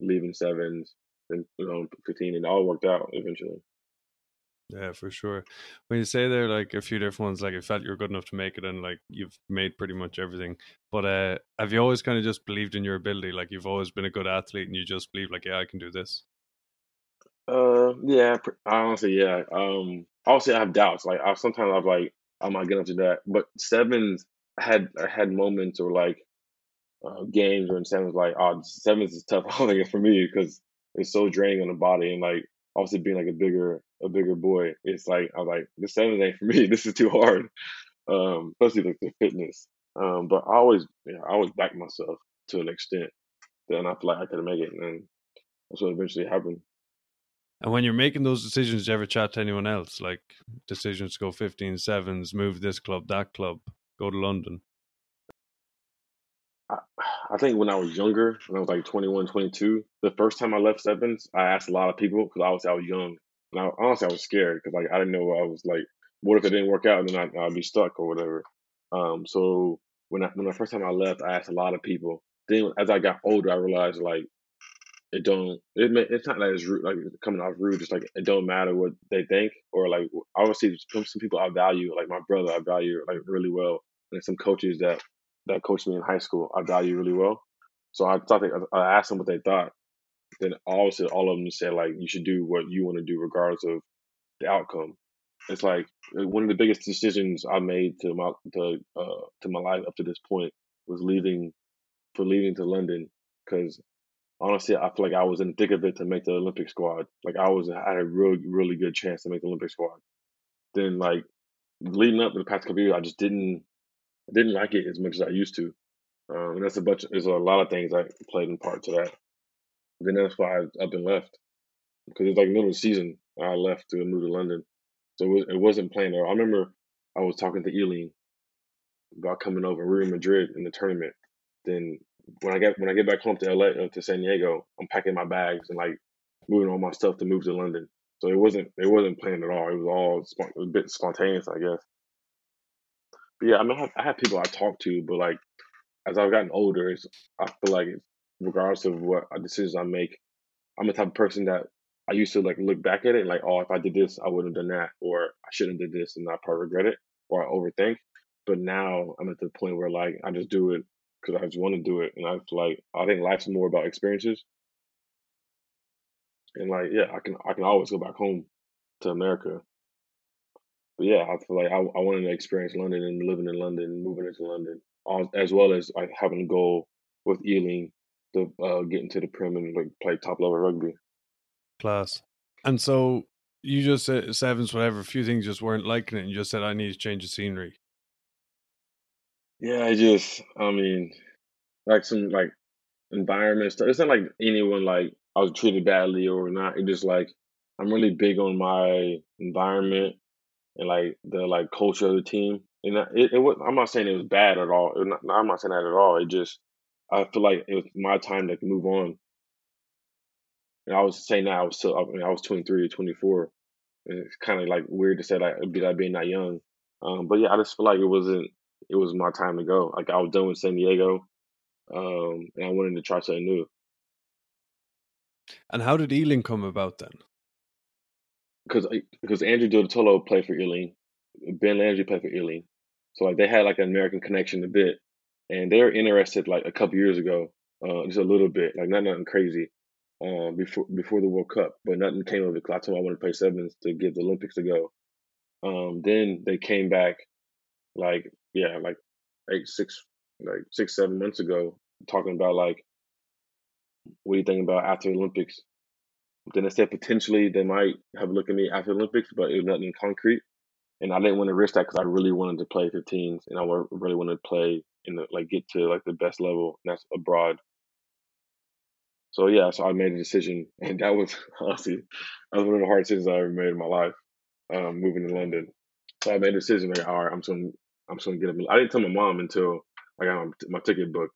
Speaker 1: leaving sevens, and you know 15, and it all worked out eventually.
Speaker 2: Yeah, for sure. When you say there like a few different ones, like I felt you're good enough to make it, and like you've made pretty much everything. But uh, have you always kind of just believed in your ability? Like you've always been a good athlete, and you just believe like, yeah, I can do this.
Speaker 1: Uh, yeah, honestly, yeah. Um, obviously, I have doubts. Like, I sometimes I'm like, am I up to that. But sevens, I had I had moments or like uh, games where sevens like, oh, sevens is tough. I think for me because it's so draining on the body and like obviously being like a bigger a bigger boy, it's like I'm like the sevens ain't for me. This is too hard. Um, especially like the fitness. Um, but I always, you know, I always back myself to an extent. Then I feel like I could make it, and that's what eventually happened.
Speaker 2: And when you're making those decisions, do you ever chat to anyone else? Like decisions to go 15 sevens, move this club, that club, go to London?
Speaker 1: I, think when I was younger, when I was like 21, 22, the first time I left Sevens, I asked a lot of people because obviously I was young. And I, honestly, I was scared because like I didn't know I was like. What if it didn't work out and then I, I'd be stuck or whatever? Um, so when I when the first time I left, I asked a lot of people. Then as I got older, I realized like it don't it it's not like it's rude, like coming off rude. It's like it don't matter what they think or like obviously some people I value like my brother I value like really well and some coaches that that coached me in high school I value really well. So I thought I asked them what they thought. Then obviously all of them said like you should do what you want to do regardless of the outcome. It's like uh, one of the biggest decisions I made to my to uh to my life up to this point was leaving for leaving to London because honestly, I feel like I was in the thick of it to make the Olympic squad. Like I was, I had a really, really good chance to make the Olympic squad. Then, like leading up to the past couple years, I just didn't, didn't like it as much as I used to. Um, and that's a bunch. Of, there's a lot of things that played in part to that. Then that's why I, have been left because it's like middle of the season. I left to move to London, so it, was, wasn't planned. I remember I was talking to Ealing about coming over. We were in Madrid in the tournament. Then when I get when I get back home to LA uh, to San Diego, I'm packing my bags and like moving all my stuff to move to London. So it wasn't it wasn't planned at all. It was all a bit spontaneous, I guess. Yeah, I mean, I have, I have people I talk to, but like as I've gotten older, it's, I feel like regardless of what uh, decisions I make, I'm the type of person that I used to like look back at it and like, oh, if I did this, I wouldn't have done that, or I shouldn't have did this, and I probably regret it, or I overthink. But now I'm at the point where like I just do it because I just want to do it, and I feel like I think life's more about experiences. And like, yeah, I can I can always go back home to America. Yeah, I feel like I, I wanted to experience London and living in London, moving into London, as well as like having a goal with Ealing to uh, get into the Prem and like play top level rugby.
Speaker 2: Class. And so you just said sevens, whatever. A few things just weren't liking it. And you just said I need to change the scenery.
Speaker 1: Yeah, I just, I mean, like some like environment stuff. It's not like anyone like I was treated badly or not. It's just like I'm really big on my environment and like the like culture of the team. And it, it was, I'm not saying it was bad at all. Not, I'm not saying that at all. It just I feel like it was my time to move on. And I was saying that I was still, I, mean, I was 23 or 24. And it's kind of like weird to say like be like being that young. Um, but yeah, I just feel like it wasn't it was my time to go. Like I was done with San Diego, um, and I wanted to try something new.
Speaker 2: And how did Ealing come about then?
Speaker 1: Because because Andrew Tolo played for Ealing, Ben Landry played for Ealing, so like they had like an American connection a bit, and they were interested like a couple years ago, uh, just a little bit, like not nothing crazy, um, before before the World Cup, but nothing came of it. Cause I told them I wanted to play sevens to get the Olympics to go. Um, then they came back like yeah, like eight, six, like six, seven months ago, talking about like, what do you think about after the Olympics? Then I said potentially they might have a look at me after the Olympics, but it was nothing concrete. And I didn't want to risk that because I really wanted to play 15s and I really wanted to play in the, like get to like the best level, and that's abroad. So yeah, so I made a decision, and that was honestly that was one of the hardest decisions I ever made in my life, um, moving to London. So I made a decision like, all right, I'm gonna I'm gonna get up. I didn't tell my mom until I got my, my ticket booked.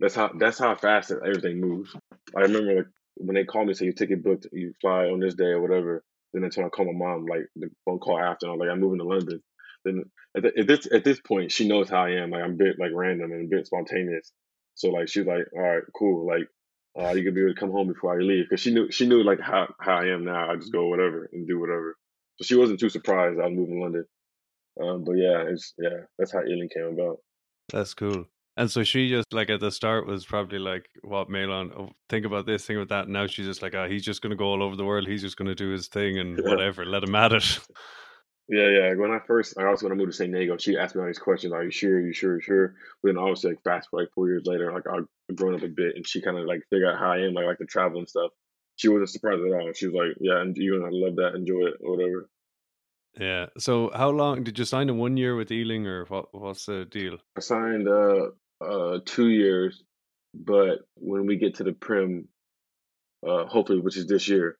Speaker 1: That's how that's how fast everything moves. I remember like when they call me say your ticket booked, you fly on this day or whatever. Then until I call my mom, like the phone call after, I'm like I'm moving to London. Then at, the, at this at this point, she knows how I am. Like I'm a bit like random and a bit spontaneous. So like she's like, all right, cool. Like uh, you could be able to come home before I leave because she knew she knew like how how I am now. I just go whatever and do whatever. So she wasn't too surprised I was moving to London. Um, but yeah, it's yeah, that's how Ealing came about.
Speaker 2: That's cool. And so she just like at the start was probably like, "What Malon? Oh, think about this, think about that." Now she's just like, "Ah, oh, he's just going to go all over the world. He's just going to do his thing and yeah. whatever. Let him at it."
Speaker 1: Yeah, yeah. When I first, I was when I moved to San Diego, she asked me all these questions. Are you sure? Are you sure? Are you sure? But then obviously, like fast forward like four years later, like I've grown up a bit, and she kind of like figured out how I am, like like the travel and stuff. She wasn't surprised at all. She was like, "Yeah, and you and I love that, enjoy it, or whatever."
Speaker 2: Yeah. So how long did you sign a one year with Ealing or what what's the deal?
Speaker 1: I signed uh uh two years, but when we get to the Prem, uh hopefully which is this year,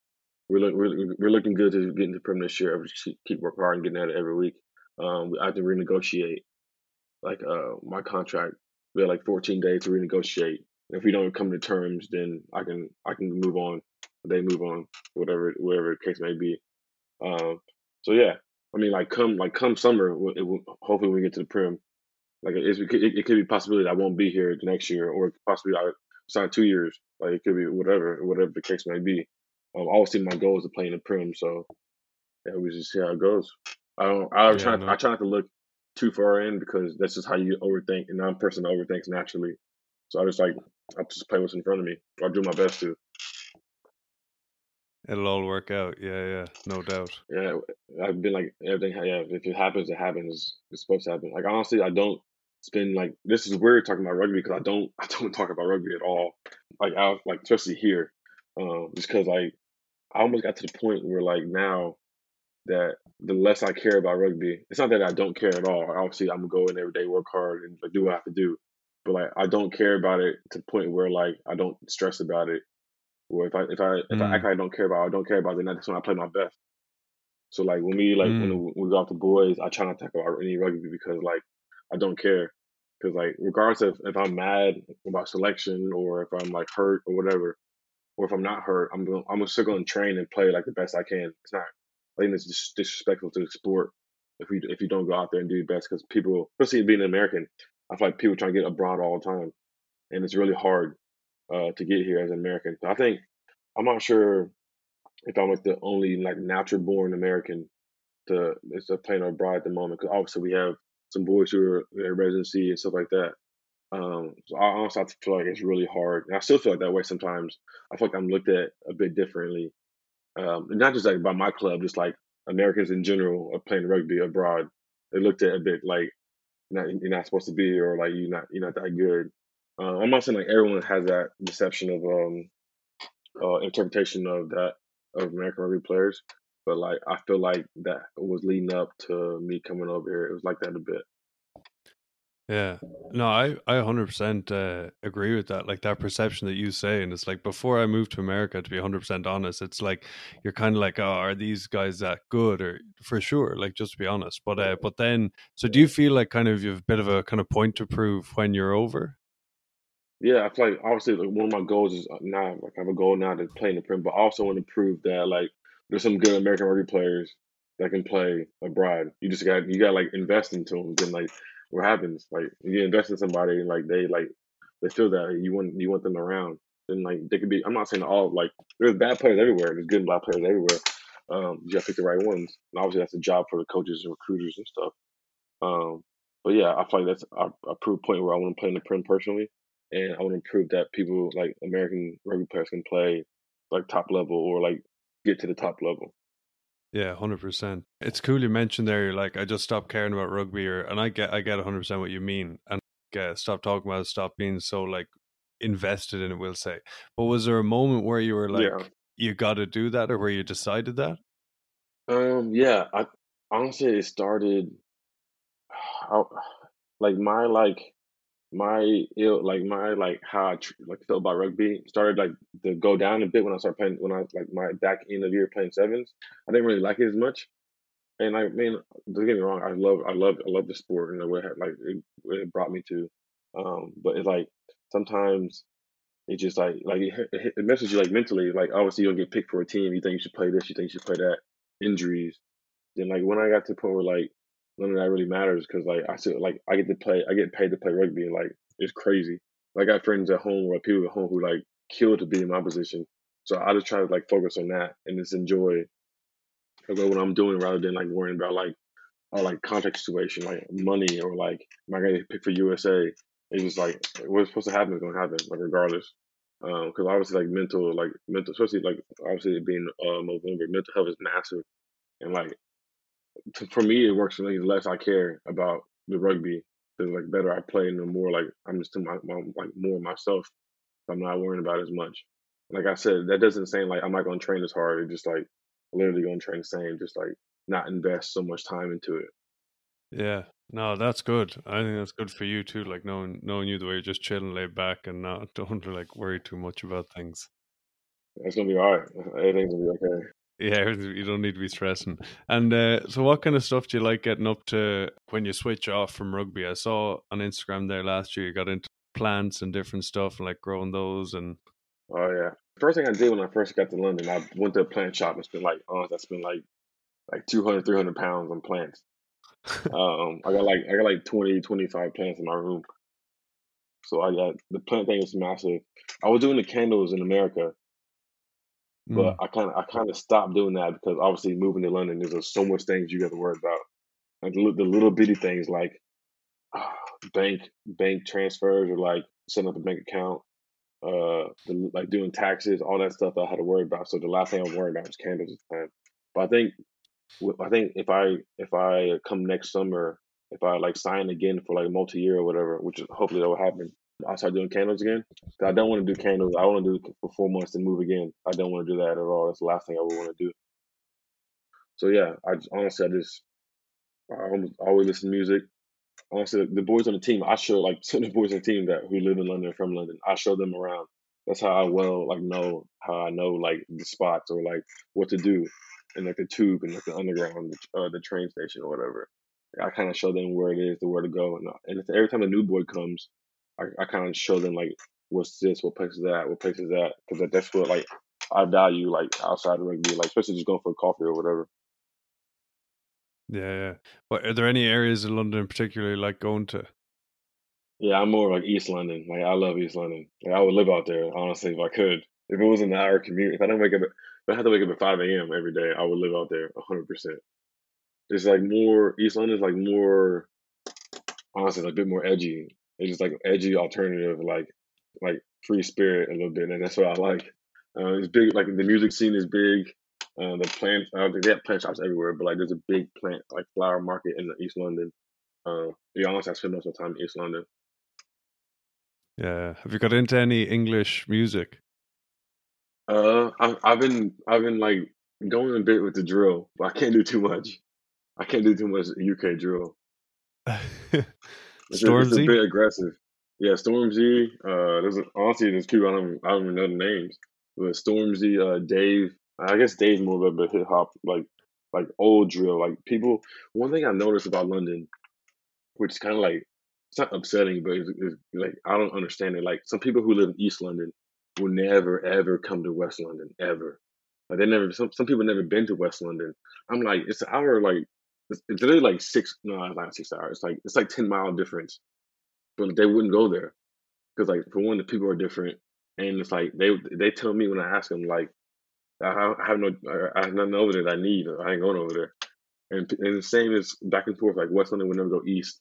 Speaker 1: we're look, we're, we're looking good to get into Prem this year. Keep working hard and getting at it every week. Um I have to renegotiate like uh my contract we have like 14 days to renegotiate. If we don't come to terms, then I can I can move on. They move on, whatever whatever the case may be. Um, so yeah, I mean, like come like come summer, it will, hopefully we get to the Prem. Like it, it, it could be a possibility that I won't be here the next year, or possibly I sign two years. Like it could be whatever, whatever the case may be. Um, obviously, my goal is to play in the Prem, so yeah, we just see how it goes. I don't. I
Speaker 2: Yeah,
Speaker 1: try.
Speaker 2: no.
Speaker 1: I try not to look too far in because that's just how you overthink, and I'm a person that overthinks naturally. So I just like I just play what's in front of me. I do my best to.
Speaker 2: It'll all work out. Yeah, yeah, no doubt.
Speaker 1: Yeah, I've been like everything. Yeah, if it happens, it happens. It's supposed to happen. Like honestly, I don't spend like this is weird talking about rugby because I don't I don't talk about rugby at all. Like I like especially here, um, just because like I almost got to the point where like now that the less I care about rugby, it's not that I don't care at all. Obviously, I'm gonna go in every day, work hard, and like, do what I have to do. But like I don't care about it to the point where like I don't stress about it. Or if I if I if I
Speaker 2: Mm.
Speaker 1: act like I don't care about, it, I don't care about it. Then that's when I play my best. So like when we like
Speaker 2: Mm.
Speaker 1: when we go out to boys, I try not to talk about any rugby because like I don't care. Because like regardless of if I'm mad about selection or if I'm like hurt or whatever, or if I'm not hurt, I'm going I'm still going to train and play like the best I can. It's not I think it's dis- disrespectful to the sport if you if you don't go out there and do your best because people, especially being an American, I feel like people trying to get abroad all the time, and it's really hard uh, to get here as an American. I think I'm not sure if I'm like the only like natural born American to is to playing abroad at the moment because obviously we have some boys who are in residency and stuff like that. Um, so I honestly I feel like it's really hard, and I still feel like that way sometimes. I feel like I'm looked at a bit differently, um, not just like by my club, just like Americans in general are playing rugby abroad. They looked at a bit like you're not, you're not supposed to be or like you're not you're not that good. Uh, I'm not saying like everyone has that deception of um uh, interpretation of that of American rugby players, but like I feel like that was leading up to me coming over here. It was like that a bit.
Speaker 2: Yeah. No, I I 100% uh, agree with that. Like that perception that you say and it's like before I moved to America to be 100% honest, it's like you're kind of like, "Oh, are these guys that good?" or for sure, like just to be honest. But uh but then so do you feel like kind of you've a bit of a kind of point to prove when you're over?
Speaker 1: Yeah, I feel like obviously like one of my goals is uh, now like I have a goal now to play in the Prem, but I also want to prove that like there's some good American rugby players that can play abroad. You just got you got like invest into them. Then like what happens? Like you invest in somebody and like they like they feel that you want you want them around. Then like they could be. I'm not saying all like there's bad players everywhere. There's good and bad players everywhere. Um, you got to pick the right ones. And obviously that's a job for the coaches and recruiters and stuff. Um, but yeah, I feel like that's a, a proof point where I want to play in the Prem personally, and I want to prove that people like American rugby players can play like top level or like get to the top level.
Speaker 2: Yeah, hundred percent. It's cool you mentioned there. You're like, I just stopped caring about rugby, or and I get, I get hundred percent what you mean, and uh, stop talking about it, stop being so like invested in it. We'll say. But was there a moment where you were like,
Speaker 1: yeah.
Speaker 2: you got to do that, or where you decided that?
Speaker 1: Um. Yeah. I honestly it started. I, like my like my ill like my like how I like felt about rugby started like to go down a bit when I started playing when I like my back end of the year playing sevens. I didn't really like it as much. And I mean, don't get me wrong, I love I love I love the sport and what it, like it, it brought me to. Um, but it's like sometimes it just like like it, it, messes you like mentally. Like obviously you don't get picked for a team, you think you should play this, you think you should play that. Injuries. Then like when I got to the point where like none of that really matters because like I still like I get to play, I get paid to play rugby, and like it's crazy. Like I got friends at home or people at home who like kill to be in my position. So I just try to like focus on that and just enjoy like, what I'm doing rather than like worrying about like or like contract situation, like money or like am I gonna picked for USA? It's just like what's supposed to happen is gonna happen, like regardless. Um, because obviously like mental, like mental, especially like obviously being uh November, mental health is massive, and like to, for me it works for me. The less I care about the rugby, the like better I play, and the more like I'm just to my, my like more myself. I'm not worrying about as much. Like I said, that doesn't say like I'm not gonna train as hard. It's just like literally gonna train the same, just like not invest so much time into it.
Speaker 2: Yeah. No, that's good. I think that's good for you too. Like knowing knowing you the way you're just chilling, laid back, and not don't like worry too much about things.
Speaker 1: It's gonna be all right. Everything's gonna be okay.
Speaker 2: Yeah, you don't need to be stressing. And uh, so, what kind of stuff do you like getting up to when you switch off from rugby? I saw on Instagram there last year you got into plants and different stuff, like growing those. And
Speaker 1: oh yeah, first thing I did when I first got to London, I went to a plant shop and spent like honest, I spent like like 200, 300 pounds on plants. um, I got like I got like 20, 25 plants in my room. So I got the plant thing is massive. I was doing the candles in America, but mm. I kind of I kind of stopped doing that because obviously moving to London, there's so much things you got to worry about, like the, the little bitty things like uh, bank bank transfers or like setting up a bank account, uh, the, like doing taxes, all that stuff I had to worry about. So the last thing I'm worried about was candles at the time. But I think I think if I if I come next summer, if I like sign again for like multi year or whatever, which hopefully that will happen, I'll start doing candles again. I don't want to do candles. I want to do it for four months and move again. I don't want to do that at all. That's the last thing I would want to do. So yeah, I just, honestly I just I almost always listen to music. Honestly, the boys on the team, I show like some of the boys on the team that who live in London from London. I show them around. That's how I well like know how I know like the spots or like what to do and like the tube and like the underground, uh, the train station or whatever. I kind of show them where it is, the where to go, and, uh, and every time a new boy comes, I, I kind of show them like what's this, what place is that, what place is that, because that's what like I value like outside of rugby, like especially just going for a coffee or whatever.
Speaker 2: Yeah, yeah. But are there any areas in London particularly like going to?
Speaker 1: Yeah, I'm more like East London. Like I love East London. Like I would live out there honestly if I could. If it was an hour commute, if I don't wake up, if I had to wake up at five a.m. every day, I would live out there hundred percent. It's like more East London is like more honestly, like a bit more edgy. It's just like edgy alternative, like like free spirit a little bit, and that's what I like. Uh, it's big, like the music scene is big. Uh, the plant, uh, they have plant shops everywhere, but like there's a big plant like flower market in East London. Uh, to be honest, I spend most of the time in East London.
Speaker 2: Yeah, have you got into any English music?
Speaker 1: Uh, I've, I've been I've been like going a bit with the drill, but I can't do too much. I can't do too much UK drill. It's, a, it's a bit aggressive. Yeah, Stormzy. Uh, there's a, honestly there's people I don't I don't even know the names, but Stormzy, uh, Dave. I guess Dave's more of a hip hop like like old drill. Like people. One thing I noticed about London, which is kind of like it's not upsetting, but it's, it's like I don't understand it. Like some people who live in East London will never ever come to West London ever. Like they never. Some some people never been to West London. I'm like it's our like it's, it's literally like six. No, it's not six hours. It's like it's like ten mile difference, but they wouldn't go there because like for one, the people are different, and it's like they they tell me when I ask them like I have no I have nothing over there that I need. I ain't going over there. And and the same is back and forth. Like West London would never go east.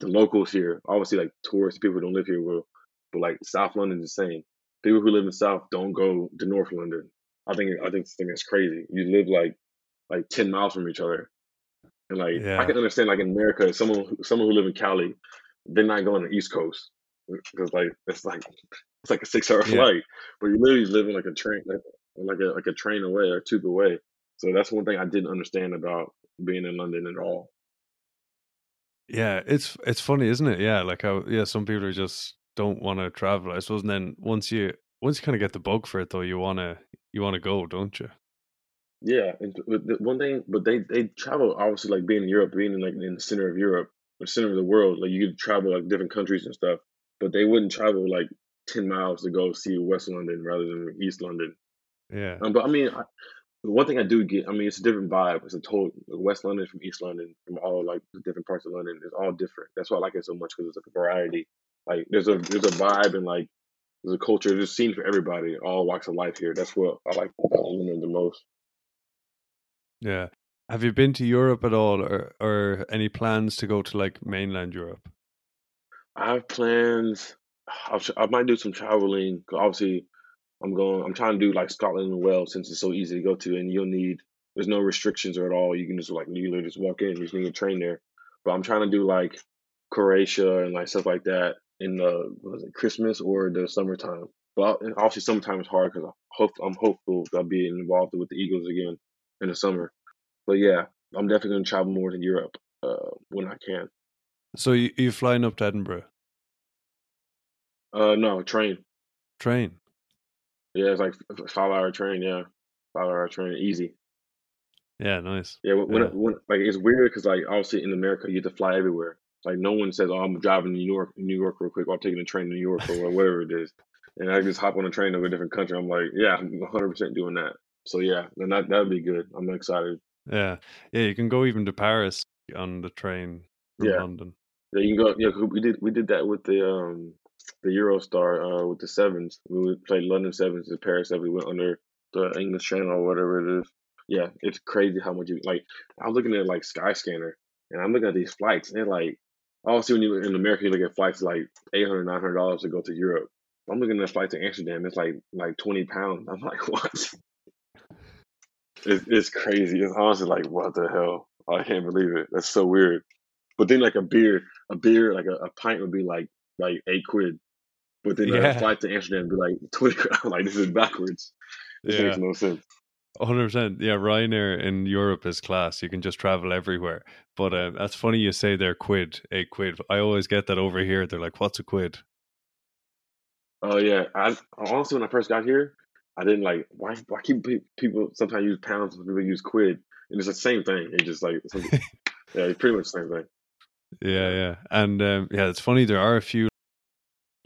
Speaker 1: The locals here, obviously, like tourists, people who don't live here will, but like South London's the same. People who live in South don't go to North London. I think I think this thing is crazy. You live like like ten miles from each other, and like yeah. I can understand like in America, someone someone who live in Cali, they're not going to the East Coast because like it's like it's like a six hour yeah. flight, but you're literally living like a train like a like a train away or tube away. So that's one thing I didn't understand about being in London at all.
Speaker 2: Yeah, it's it's funny, isn't it? Yeah, like how yeah, some people are just don't want to travel, I suppose. And then once you once you kind of get the bug for it, though, you wanna you wanna go, don't you?
Speaker 1: Yeah, and the one thing, but they they travel obviously like being in Europe, being in like in the center of Europe, the center of the world. Like you could travel like different countries and stuff, but they wouldn't travel like ten miles to go see West London rather than East London.
Speaker 2: Yeah.
Speaker 1: Um, but I mean, I, one thing I do get, I mean, it's a different vibe. It's a total West London from East London, from all like the different parts of London. It's all different. That's why I like it so much because it's like a variety. Like there's a there's a vibe and like there's a culture. There's a scene for everybody, all walks of life here. That's what I like about London the most.
Speaker 2: Yeah. Have you been to Europe at all, or or any plans to go to like mainland Europe?
Speaker 1: I have plans. I'll, might do some traveling. Obviously, I'm going. I'm trying to do like Scotland and Wales since it's so easy to go to, and you'll need. There's no restrictions at all. You can just like you just walk in. You just need a train there. But I'm trying to do like Croatia and like stuff like that in the was it Christmas or the summertime. But obviously, summertime is hard because I hope I'm hopeful that I'll be involved with the Eagles again in the summer. But yeah, I'm definitely going to travel more to Europe uh, when I can.
Speaker 2: So you you flying up to Edinburgh?
Speaker 1: Uh, no, train.
Speaker 2: Train.
Speaker 1: Yeah, it's like five hour train. Yeah, five hour train, easy.
Speaker 2: Yeah, nice.
Speaker 1: Yeah, when,
Speaker 2: Yeah.
Speaker 1: when, when like it's weird because like obviously in America you have to fly everywhere. Like no one says, "Oh, I'm driving to New York, New York real quick," or I'm taking a train to New York or whatever it is, and I just hop on a train to a different country. I'm like, yeah, I'm 100 percent doing that. So yeah, that that would be good. I'm excited.
Speaker 2: Yeah, yeah. You can go even to Paris on the train from
Speaker 1: Yeah,
Speaker 2: London.
Speaker 1: yeah, you can go. Yeah, we did we did that with the um the Eurostar uh with the sevens. We would play London sevens to Paris sevens. We went under the English Channel or whatever it is. Yeah, it's crazy how much you like. I was looking at like Skyscanner, and I'm looking at these flights. And they're like, obviously when you in America you look at flights like 800 900 dollars to go to Europe. I'm looking at a flight to Amsterdam. It's like like 20 pounds. I'm like, what? It's, it's crazy. It's honestly like, what the hell? I can't believe it. That's so weird. But then like a beer, a beer like a, a pint would be like like eight quid. But then a
Speaker 2: Yeah,
Speaker 1: flight to Amsterdam would be like 20 quid. I'm like, this is backwards. This makes no sense.
Speaker 2: hundred percent. Yeah, Ryanair in Europe is class. You can just travel everywhere. But uh, that's funny you say they're quid, eight quid. I always get that over here. They're like, "What's a quid?"
Speaker 1: Oh yeah, I honestly when I first got here, I didn't like why why keep people sometimes use pounds, people use quid, and it's the same thing. It's just like yeah, it's pretty much the same thing.
Speaker 2: Yeah, yeah, and um, yeah, it's funny. There are a few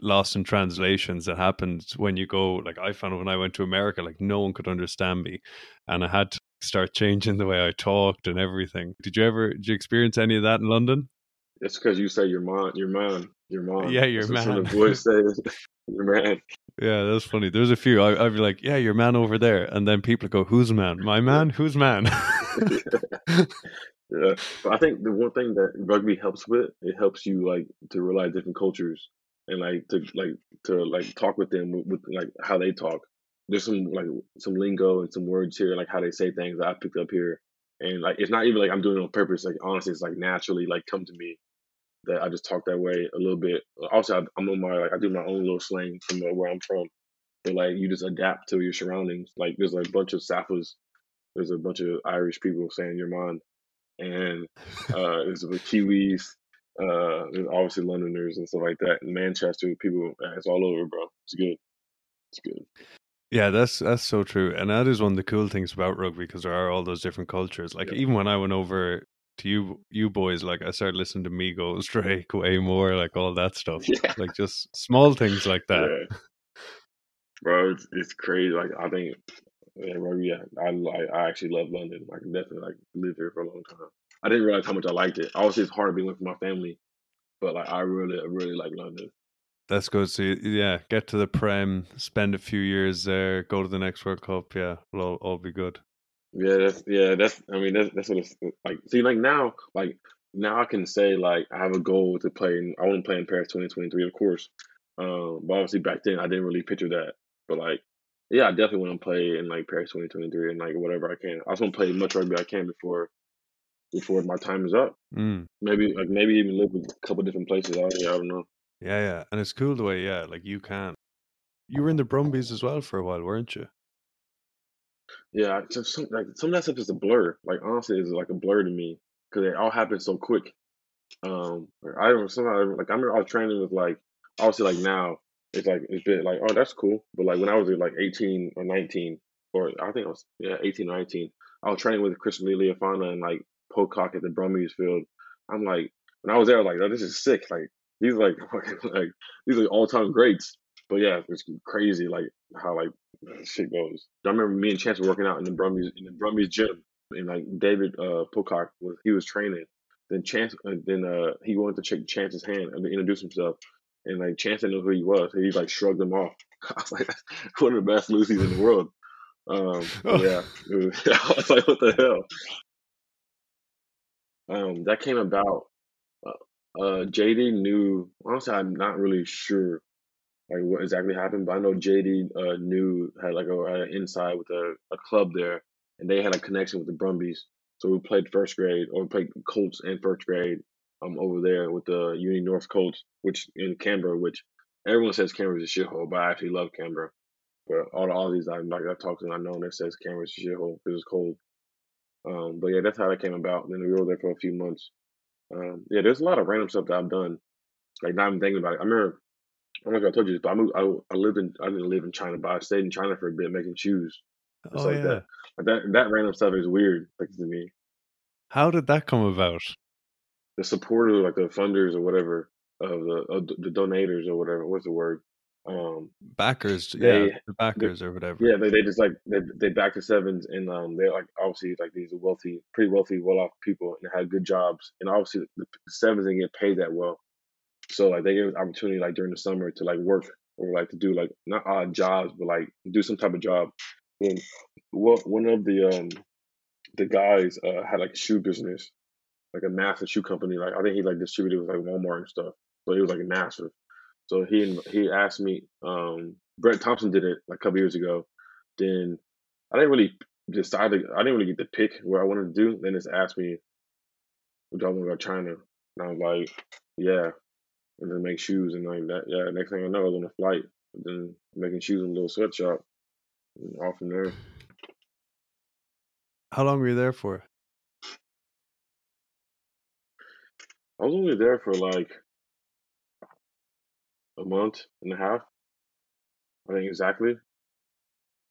Speaker 2: lost in translations that happened when you go. Like I found when I went to America, like no one could understand me, and I had to start changing the way I talked and everything. Did you ever? Did you experience any of that in London?
Speaker 1: It's because you say your mom, your mom, your mom.
Speaker 2: Yeah, your
Speaker 1: That's
Speaker 2: man.
Speaker 1: of the boys say. your man.
Speaker 2: Yeah, that's funny. There's a few. I, I'd be like, "Yeah, your man over there," and then people go, "Who's man? My man? Who's man?"
Speaker 1: Yeah, but I think the one thing that rugby helps with, it helps you like to realize different cultures and like to like to like talk with them with, with like how they talk. There's some like some lingo and some words here, like how they say things that I picked up here, and like it's not even like I'm doing it on purpose. Like honestly, it's like naturally like come to me that I just talk that way a little bit. Also, I, I'm on my like I do my own little slang from uh, where I'm from, but like you just adapt to your surroundings. Like there's like a bunch of Saffas, there's a bunch of Irish people saying your mind and uh, there's the Kiwis, uh, there's obviously Londoners and stuff like that. And Manchester people, uh, it's all over, bro. It's good. It's good.
Speaker 2: Yeah, that's that's so true, and that is one of the cool things about rugby because there are all those different cultures. Like
Speaker 1: Yep.
Speaker 2: even when I went over to you, you boys, like I started listening to Migos, Drake, way more, like all that stuff.
Speaker 1: Yeah,
Speaker 2: Like just small things like that.
Speaker 1: yeah, bro. It's it's crazy. Like I think, yeah, bro. Yeah, I like. I actually love London. I can definitely like live here for a long time. I didn't realize how much I liked it. Obviously, it's hard being with my family, but like I really, really like London.
Speaker 2: That's good. So yeah, get to the Prem, spend a few years there, go to the next World Cup. Yeah, we'll all, all be good.
Speaker 1: Yeah, that's yeah, that's I mean that's that's what it's like. See, like now, like now I can say like I have a goal to play in I want to play in Paris 2023, of course. Um, but obviously back then I didn't really picture that. But like, yeah, I definitely want to play in like Paris 2023 and like whatever I can. I just want to play as much rugby I can before before my time is up.
Speaker 2: Mm.
Speaker 1: Maybe like maybe even live in a couple different places. I, I don't know.
Speaker 2: Yeah, yeah, and it's cool the way yeah, like you can. You were in the Brumbies as well for a while, weren't you?
Speaker 1: Yeah, I- some, like some of that stuff is a blur. Like honestly, it's like a blur to me because it all happened so quick. Um, I don't somehow like I remember I was training with like obviously like now it's like it's been like oh that's cool, but like when I was like eighteen or nineteen or I think I was yeah eighteen or nineteen, I was training with Christian Lealiifano and like Pocock at the Brumbies field. I'm like when I was there, I was like oh this is sick. Like these are like fucking like these are all time greats. But yeah, it's crazy like how like shit goes. I remember me and Chance were working out in the Brumbies in the Brumbies gym, and like David uh Pocock was he was training. Then Chance, uh, then uh he wanted to shake Chance's hand and introduce himself, and like Chance didn't know who he was, so he like shrugged him off. I was like, that's one of the best loosies in the world. Um, but yeah, was, I was like, what the hell? Um, that came about. Uh, uh, JD knew. Honestly, I'm not really sure like what exactly happened, but I know JD uh, knew had like a had an inside with a, a club there, and they had a connection with the Brumbies. So we played first grade, or we played Colts and first grade um over there with the Uni North Colts, which in Canberra, which everyone says Canberra's a shithole, but I actually love Canberra. But all the Aussies I like I talked to, I know that says Canberra's a shithole because it's cold. Um, but yeah, that's how that came about. then we were there for a few months. Um, yeah, there's a lot of random stuff that I've done. Like not I'm thinking about it. I remember I don't know if I told you this, but I moved. I, I lived in. I didn't live in China, but I stayed in China for a bit making shoes. oh like yeah. That. Like that that random stuff is weird, like to me.
Speaker 2: How did that come about?
Speaker 1: The supporters, like the funders or whatever, of the of the donators or whatever. What's the word? Um,
Speaker 2: backers, they, yeah, the backers they, or whatever.
Speaker 1: Yeah, they, they just like they they back the sevens, and um, they're like obviously like these wealthy, pretty wealthy, well off people, and they had good jobs, and obviously the sevens didn't get paid that well, so like they get opportunity like during the summer to like work or like to do like not odd jobs, but like do some type of job. And what one of the um the guys uh, had like a shoe business, like a massive shoe company. Like I think he like distributed with like Walmart and stuff. So he was like a massive. So he he asked me. Um, Brett Thompson did it like a couple years ago. Then I didn't really decide. To, I didn't really get to pick where I wanted to do. Then just asked me, "Would y'all want to China?" And I was like, "Yeah." And then make shoes and like that. Yeah. Next thing I know, I was on a flight. Then making shoes in a little sweatshop. And off from there.
Speaker 2: How long were you there for?
Speaker 1: I was only there for like a month and a half. I think exactly.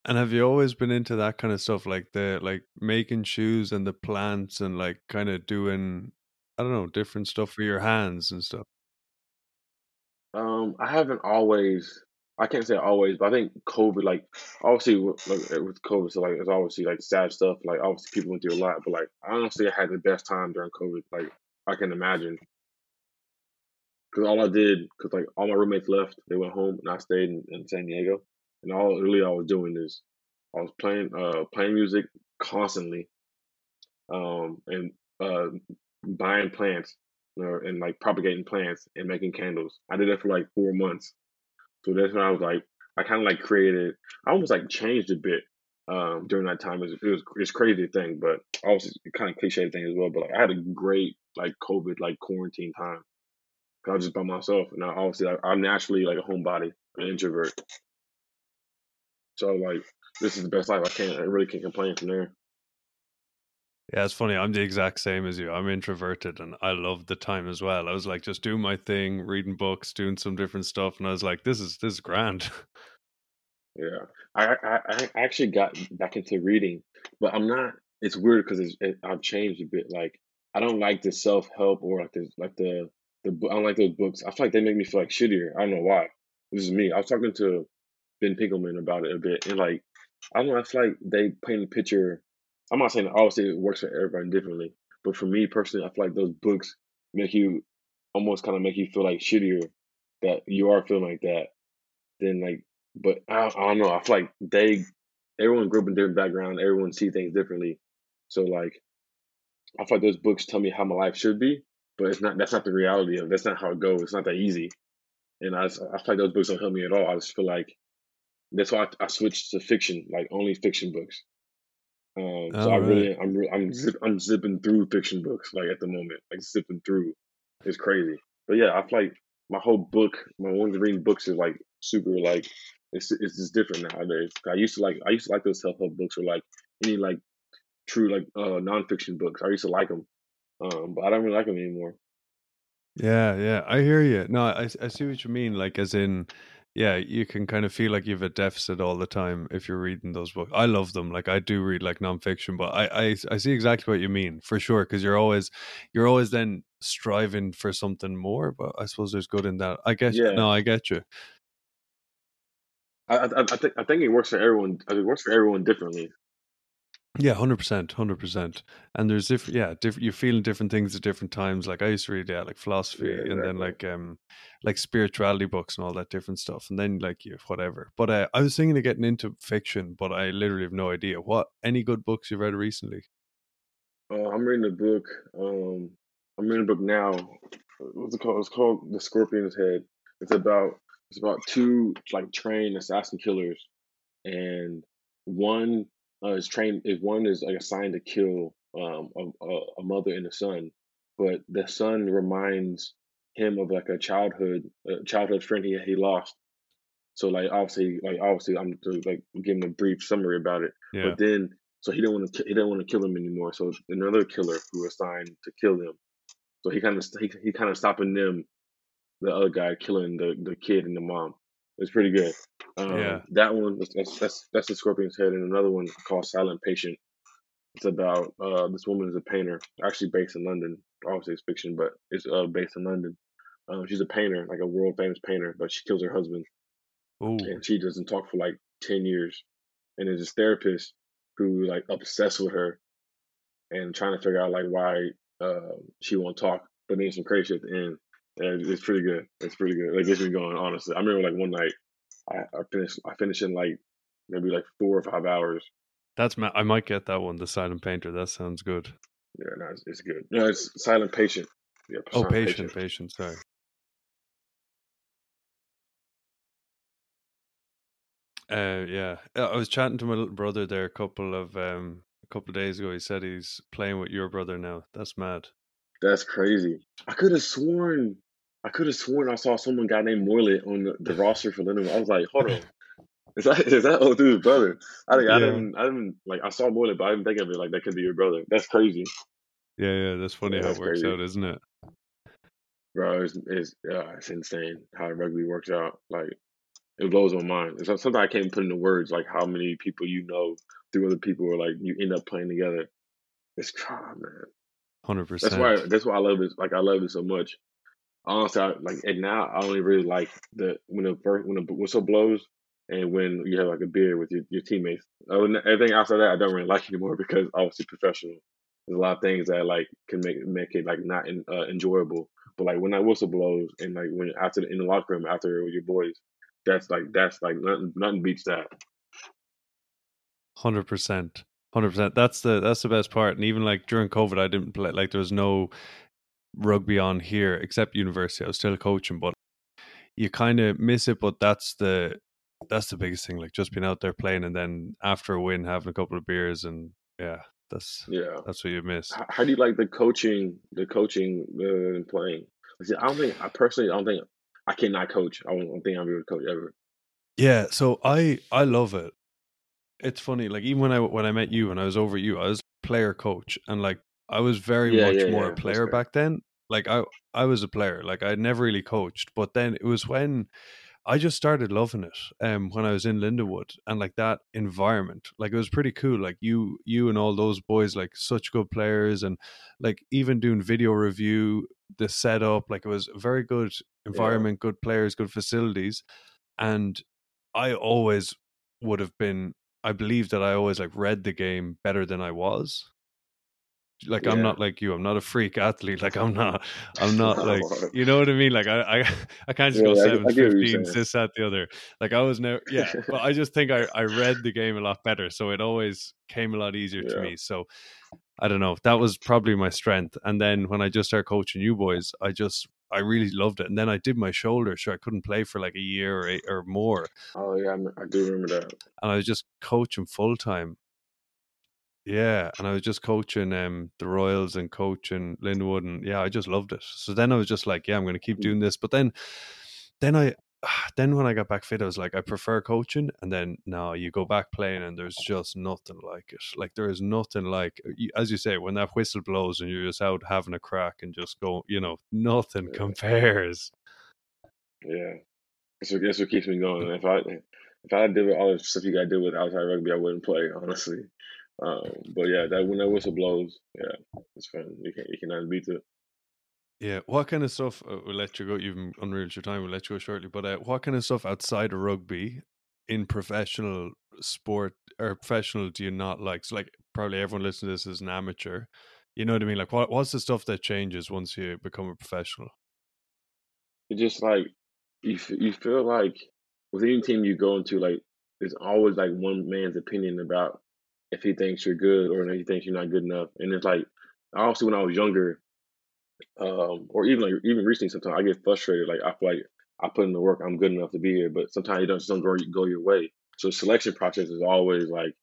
Speaker 2: And have you always been into that kind of stuff, like the like making shoes and the plants and like kind of doing, I don't know, different stuff for your hands and stuff?
Speaker 1: Um, I haven't always. I can't say always, but I think COVID, like obviously with, like, with COVID, so like it's obviously like sad stuff. Like obviously people went through a lot, but like honestly, I had the best time during COVID. Like I can imagine because all I did, because like all my roommates left, they went home, and I stayed in, in San Diego. And all really I was doing is I was playing uh playing music constantly, um, and uh buying plants or, and like propagating plants and making candles. I did that for like four months. So that's when I was like, I kind of like created, I almost like changed a bit um, during that time. It was, it was it's crazy thing, but also kind of cliche thing as well. But like, I had a great like COVID like quarantine time. I was just by myself, and I obviously like, I'm naturally like a homebody, an introvert. So like, this is the best life. I can't, I really can't complain from there.
Speaker 2: Yeah, it's funny. I'm the exact same as you. I'm introverted and I love the time as well. I was like just doing my thing, reading books, doing some different stuff, and I was like, this is this is grand.
Speaker 1: Yeah, I I, I actually got back into reading, but I'm not. It's weird because it, I've changed a bit. Like I don't like the self help or like the like the the I don't like those books. I feel like they make me feel like shittier. I don't know why. This is me. I was talking to Ben Pinkelman about it a bit, and like I don't know. I feel like they paint a picture. I'm not saying obviously it works for everybody differently, but for me personally, I feel like those books make you almost kind of make you feel like shittier that you are feeling like that. Then like, but I, I don't know. I feel like they everyone grew up in different background. Everyone see things differently. So like, I feel like those books tell me how my life should be, but it's not. That's not the reality of. That's not how it goes. It's not that easy. And I, I feel like those books don't help me at all. I just feel like that's why I, I switched to fiction, like only fiction books. Um, so I really, I'm, I'm, zip, I'm zipping through fiction books like at the moment, like zipping through. It's crazy, but yeah, I feel like my whole book, my one reading books is like super like it's it's just different nowadays. I used to like I used to like those self help books or like any like true like uh nonfiction books. I used to like them, um, but I don't really like them anymore.
Speaker 2: Yeah, yeah, I hear you. No, I I see what you mean. Like, as in, yeah, you can kind of feel like you have a deficit all the time if you're reading those books. I love them. Like, I do read like nonfiction, but I I, I see exactly what you mean for sure. Because you're always you're always then striving for something more. But I suppose there's good in that. I get yeah. No, I get you.
Speaker 1: I, I, I think I think it works for everyone. It works for everyone differently.
Speaker 2: Yeah, hundred percent, hundred percent. And there's different, yeah, different. You're feeling different things at different times. Like I used to read, yeah, like philosophy, yeah, exactly. and then like um, like spirituality books and all that different stuff. And then like you whatever. But uh, I was thinking of getting into fiction, but I literally have no idea what any good books you've read recently.
Speaker 1: Uh, I'm reading a book. Um, I'm reading a book now. What's it called? It's called The Scorpion's Head. It's about it's about two like trained assassin killers, and one uh, is trained is one is like assigned to kill um, a, a mother and a son, but the son reminds him of like a childhood a childhood friend he he lost. So like obviously like obviously I'm just, like giving a brief summary about it. Yeah. But then so he didn't want to he didn't want to kill him anymore. So another killer who was assigned to kill him. So he kind of he, he kind of stopping them, the other guy killing the the kid and the mom. It's pretty good. Um,
Speaker 2: Yeah.
Speaker 1: that one that's that's that's the Scorpion's Head, and another one called Silent Patient. It's about uh, this woman is a painter, actually based in London. Obviously, it's fiction, but it's uh, based in London. Um, she's a painter, like a world famous painter, but she kills her husband,
Speaker 2: Oh,
Speaker 1: and she doesn't talk for like ten years. And there's this therapist who like obsessed with her, and trying to figure out like why uh, she won't talk, but then some crazy shit at the end. And it's pretty good. It's pretty good. It gets me going. Honestly, I remember like one night, I, I finished. I finished in like maybe like four or five hours.
Speaker 2: that's ma- I might get that one. The Silent Painter. That sounds good.
Speaker 1: Yeah, no, it's, it's good. No, it's Silent Patient. Yeah,
Speaker 2: Oh,
Speaker 1: Silent
Speaker 2: patient, patient. Sorry. Uh, yeah, Uh, I was chatting to my little brother there a couple of um a couple of days ago. He said he's playing with your brother now. That's mad.
Speaker 1: That's crazy. I could have sworn. I could have sworn I saw someone guy named Morley on the, the roster for Lindenwood. I was like, hold on. Is that is that old dude's brother? I think I didn't I didn't like I saw Morley, but I didn't think of it like that could be your brother. That's crazy,
Speaker 2: Yeah, yeah. That's funny
Speaker 1: Yeah,
Speaker 2: how
Speaker 1: that's
Speaker 2: it works
Speaker 1: crazy.
Speaker 2: out, isn't it?
Speaker 1: bro. It's it's, uh, it's insane how rugby works out. Like it blows my mind. It's something I can't put into words. Like how many people you know through other people, or like you end up playing together. It's God, man.
Speaker 2: Hundred percent.
Speaker 1: That's why that's why I love it. Like I love it so much. Honestly, I, like and now I only really like the when the first when the whistle blows and when you have like a beer with your, your teammates. Everything outside that, I don't really like anymore because obviously professional. There's a lot of things that like can make make it like not in, uh, enjoyable. But like when that whistle blows and like when after the, in the locker room after with your boys, that's like that's like nothing nothing beats that.
Speaker 2: Hundred percent. Hundred percent. That's the that's the best part. And even like during COVID, I didn't play. Like there was no rugby on here except university. I was still coaching, but you kind of miss it. But that's the that's the biggest thing. Like just being out there playing, and then after a win, having a couple of beers, and yeah, that's
Speaker 1: Yeah.
Speaker 2: that's what you miss.
Speaker 1: How, do you like the coaching? The coaching uh, and playing. See, I don't think I personally I don't think I cannot coach. I don't, think be able to coach ever.
Speaker 2: Yeah, so I I love it. It's funny, like even when I when I met you when I was over you, I was player coach, and like I was very
Speaker 1: Yeah,
Speaker 2: much
Speaker 1: yeah,
Speaker 2: more
Speaker 1: yeah,
Speaker 2: a player back then. Like I I was a player, like I'd never really coached, but then it was when I just started loving it. Um, when I was in Lindenwood and like that environment, like it was pretty cool. Like you you and all those boys, like such good players, and like even doing video review, the setup, like it was a very good environment, good players, good facilities, and I always would have been. I believe that I always like read the game better than I was. Like I'm not like you. I'm not a freak athlete. Like I'm not. I'm not like you know what I mean. Like I I, I can't just
Speaker 1: Yeah,
Speaker 2: go
Speaker 1: I- I
Speaker 2: seven
Speaker 1: get what you're
Speaker 2: fifteen, this that the other. Like I was never. Yeah, but I just think I I read the game a lot better, so it always came a lot easier to me. So I don't know. That was probably my strength. And then when I just started coaching you boys, I just I really loved it. And then I did my shoulder, so I couldn't play for like a year or eight or more
Speaker 1: Oh yeah, I do remember that.
Speaker 2: and I was just coaching full time. Yeah, and I was just coaching um the Royals and coaching Lindenwood, and yeah, I just loved it. So then I was just like, yeah, I'm going to keep
Speaker 1: Mm.
Speaker 2: doing this. But then, then I, then when I got back fit, I was like, I prefer coaching. And then now you go back playing, and there's just nothing like it. Like there is nothing like, as you say, when that whistle blows and you're just out having a crack and just go, you know, nothing
Speaker 1: Yeah.
Speaker 2: compares.
Speaker 1: Yeah, that's what, that's what keeps me going. If I if I did all the stuff you got to do with outside rugby, I wouldn't play honestly. Um, but yeah, that when that whistle blows, yeah, it's fun. You can you cannot beat it.
Speaker 2: Yeah, what kind of stuff? Uh, we'll let you go. You've with your time. We'll let you go shortly. But uh, what kind of stuff outside of rugby in professional sport or professional do you not like? So, like, probably everyone listening to this is an amateur. You know what I mean? Like, what what's the stuff that changes once you become a professional?
Speaker 1: It's just like you f- you feel like with any team you go into, like there's always like one man's opinion about if he thinks you're good or if he thinks you're not good enough. And it's like obviously when I was younger, um, or even like even recently, sometimes I get frustrated. Like I feel like I put in the work, I'm good enough to be here, but sometimes it just don't go go your way. So selection process is always like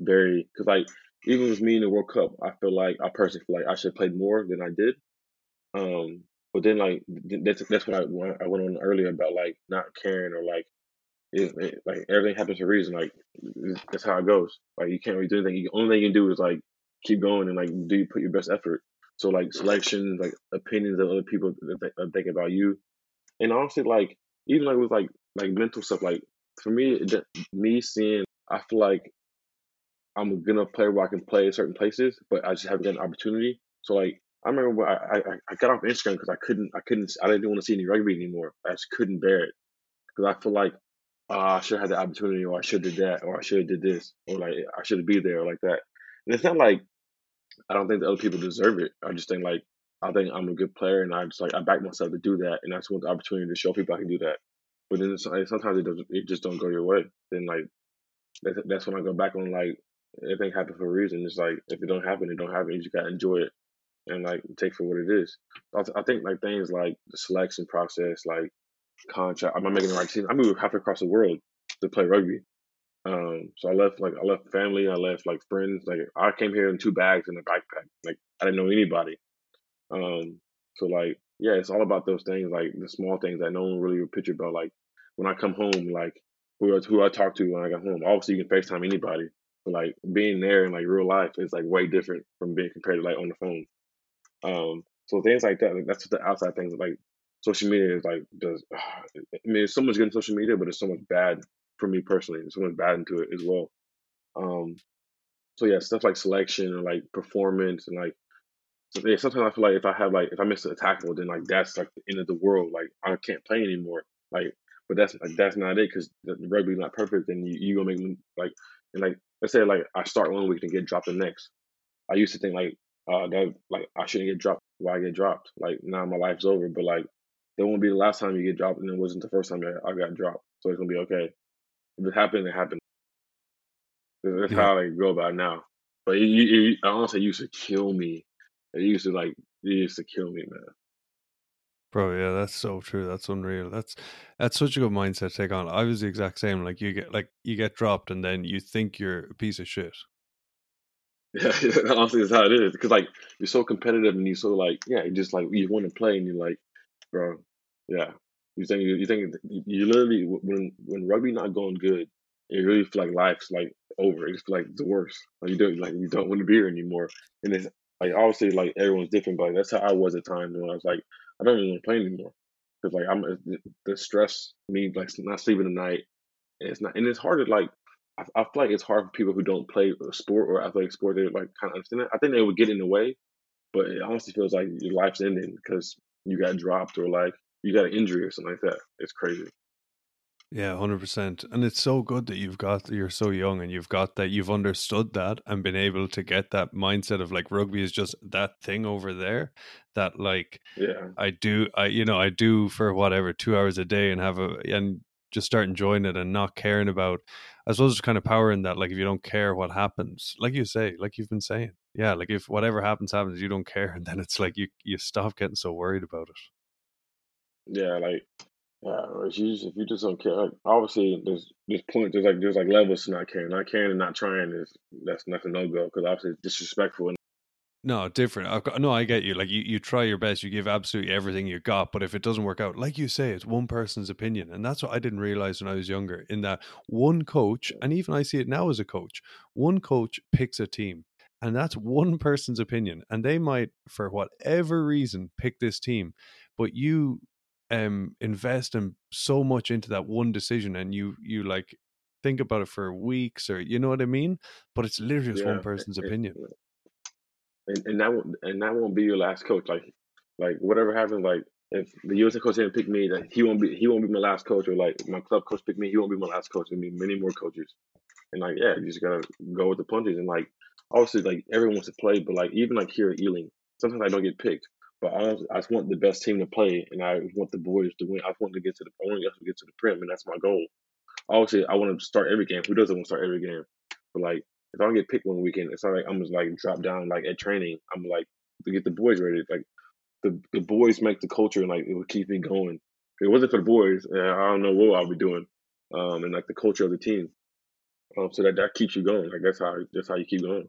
Speaker 1: very because like even with me in the World Cup, I feel like I personally feel like I should have played more than I did. Um, but then like that's that's what I I went on earlier about like not caring or like it, it- eh, like everything happens for a reason. Like that's how it goes. Like you can't really do anything. The only thing you can do is like keep going and like do you put your best effort. So like selections, like opinions of other people that that think about you, and honestly, like even like with like like mental stuff. Like for me, me seeing, I feel like I'm a good enough player where I can play in certain places, but I just haven't got an opportunity. So like I remember I, I, I got off Instagram because I couldn't I couldn't I didn't want to see any rugby anymore. I just couldn't bear it because I feel like uh, I should have had the opportunity, or I should have did that, or I should have did this, or like I should be there, or like that. And it's not like I don't think the other people deserve it. I just think like I think I'm a good player, and I just like I back myself to do that, and I just want the opportunity to show people I can do that. But then sometimes it doesn't, it just don't go your way. Then like that's, that's when I go back on like everything happened for a reason. It's like if it don't happen, it don't happen. You just gotta enjoy it and like take for what it is. I, I think like things like the selection process, like contract. I'm I making the right decision? I moved halfway across the world to play rugby. Um, so I left like I left family, I left like friends. Like I came here in two bags and a backpack. Like I didn't know anybody. Um, so like yeah, it's all about those things, like the small things that no one really would picture about. Like when I come home, like who I, who I talk to when I get home. Obviously, you can Facetime anybody, but like being there in like real life is like way different from being compared to like on the phone. Um, so things like that, like, that's the outside things like social media is like does. I mean, there's so much good in social media, but there's so much bad for me personally. There's so much bad into it as well. Um, so yeah, stuff like selection and like performance and like so yeah, sometimes I feel like if I have like if I miss a tackle, then like that's like the end of the world. Like I can't play anymore. Like, but that's like that's not it because rugby's not perfect. Then you you gonna make like and like let's say like I start one week and get dropped the next. I used to think like uh that like I shouldn't get dropped. Why I get dropped? Like now my life's over. But like it won't be the last time you get dropped, and it wasn't the first time I got dropped. So it's gonna be okay. If it happened, it happened. That's yeah. how I go about it now. But it, it, it honestly used to kill me. It used to like it used to kill me, man.
Speaker 2: Bro, yeah, that's so true. That's unreal. That's that's such a good mindset to take on. I was the exact same. Like you get like you get dropped, and then you think you're a piece of shit.
Speaker 1: Yeah, honestly, that's how it is. Because like you're so competitive, and you're so like, yeah, you just like you want to play, and you're like, bro, yeah. You think you think you literally when when rugby not going good, it really feel like life's like over. It's like the worst. Like you don't like you don't want to be here anymore. And it's like obviously like everyone's different, but that's how I was at times when I was like I don't even want to play anymore because like I'm uh, the stress me like not sleeping at night. And it's not and it's hard to like I, I feel like it's hard for people who don't play a sport or athletic sport. They like kind of understand it. I think they would get in the way, but it honestly feels like your life's ending because you got dropped or like you got an injury or something like that. It's crazy.
Speaker 2: Yeah, hundred percent. And it's so good that you've got you're so young and you've got that you've understood that and been able to get that mindset of like rugby is just that thing over there that like
Speaker 1: yeah
Speaker 2: I do I you know I do for whatever two hours a day and have a and just start enjoying it and not caring about I suppose there's kind of power in that like if you don't care what happens like you say like you've been saying yeah like if whatever happens happens you don't care and then it's like you you stop getting so worried about it
Speaker 1: yeah like yeah, if you just, if you just don't care, like, obviously there's this point there's like there's like levels to not caring. Not caring and not trying is that's nothing no go because obviously it's disrespectful.
Speaker 2: No, different. I've got, no, I get you. Like you, you try your best, you give absolutely everything you got, but if it doesn't work out, like you say, it's one person's opinion, and that's what I didn't realize when I was younger. In that one coach, and even I see it now as a coach, one coach picks a team, and that's one person's opinion, and they might, for whatever reason, pick this team, but you um invest in so much into that one decision and you you like think about it for weeks or you know what I mean? But it's literally just yeah. one person's opinion.
Speaker 1: And, and that won't and that won't be your last coach. Like like whatever happens, like if the USA coach didn't pick me, that he won't be he won't be my last coach or like my club coach picked me, he won't be my last coach. There'll be many more coaches. And like yeah, you just gotta go with the punches and like obviously like everyone wants to play, but like even like here at Ealing, sometimes I don't get picked. But I, I just want the best team to play, and I want the boys to win. I want to get to the I want to get to the prem, and that's my goal. Obviously, I want to start every game. Who doesn't want to start every game? But like, if I don't get picked one weekend, it's not like I'm just like drop down like at training. I'm like to get the boys ready. Like the the boys make the culture, and like it would keep me going. If it wasn't for the boys, uh, I don't know what I'll be doing. Um, and like the culture of the team. Um, so that that keeps you going. Like that's how that's how you keep going.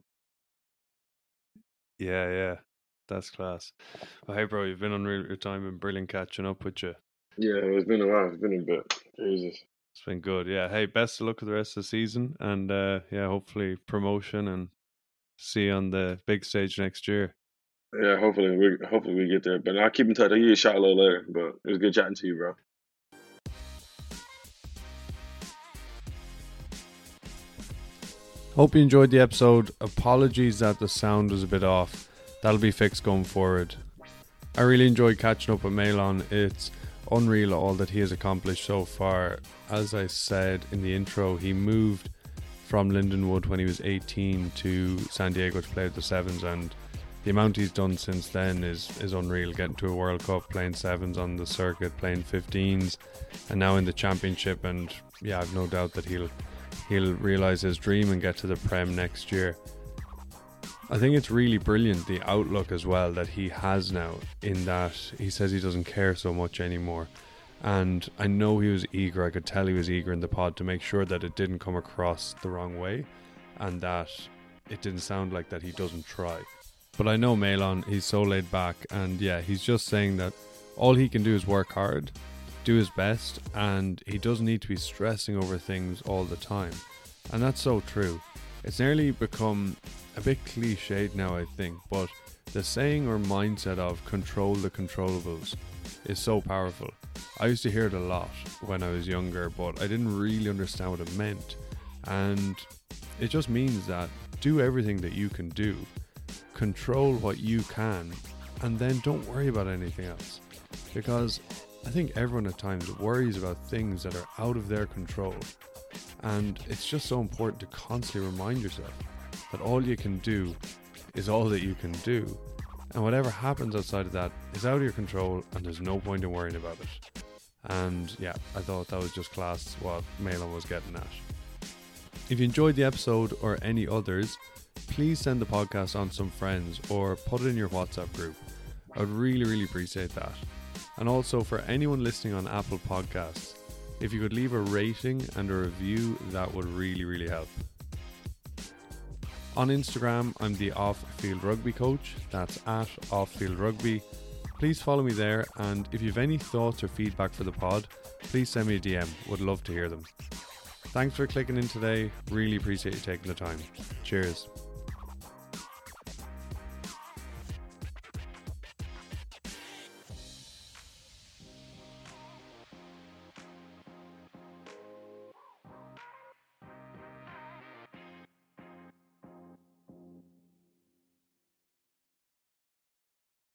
Speaker 2: Yeah, yeah. That's class. Well, hey, bro, you've been on real time and brilliant catching up with you.
Speaker 1: Yeah, it's been a while. It's been a bit. Jesus.
Speaker 2: It's been good. Yeah. Hey, best of luck with the rest of the season. And uh, yeah, hopefully promotion and see you on the big stage next year.
Speaker 1: Yeah, hopefully we hopefully we get there. But I'll keep in touch. I'll give you a shot a little later. But it was good chatting to you, bro.
Speaker 2: Hope you enjoyed the episode. Apologies that the sound was a bit off. That'll be fixed going forward. I really enjoyed catching up with Malon. It's unreal all that he has accomplished so far. As I said in the intro, he moved from Lindenwood when he was 18 to San Diego to play with the Sevens, and the amount he's done since then is is unreal. Getting to a World Cup, playing sevens on the circuit, playing 15s, and now in the championship. And yeah, I've no doubt that he'll he'll realize his dream and get to the Prem next year. I think it's really brilliant the outlook as well that he has now, in that he says he doesn't care so much anymore. And I know he was eager, I could tell he was eager in the pod to make sure that it didn't come across the wrong way and that it didn't sound like that he doesn't try. But I know Malon, he's so laid back, and yeah, he's just saying that all he can do is work hard, do his best, and he doesn't need to be stressing over things all the time. And that's so true. It's nearly become a bit cliched now, I think, but the saying or mindset of control the controllables is so powerful. I used to hear it a lot when I was younger, but I didn't really understand what it meant. And it just means that do everything that you can do, control what you can, and then don't worry about anything else. Because I think everyone at times worries about things that are out of their control. And it's just so important to constantly remind yourself that all you can do is all that you can do. And whatever happens outside of that is out of your control, and there's no point in worrying about it. And yeah, I thought that was just class what Malon was getting at. If you enjoyed the episode or any others, please send the podcast on some friends or put it in your WhatsApp group. I would really, really appreciate that. And also for anyone listening on Apple Podcasts, if you could leave a rating and a review, that would really, really help. On Instagram, I'm the Off Field Rugby Coach. That's at Off Field Rugby. Please follow me there, and if you have any thoughts or feedback for the pod, please send me a DM. Would love to hear them. Thanks for clicking in today. Really appreciate you taking the time. Cheers.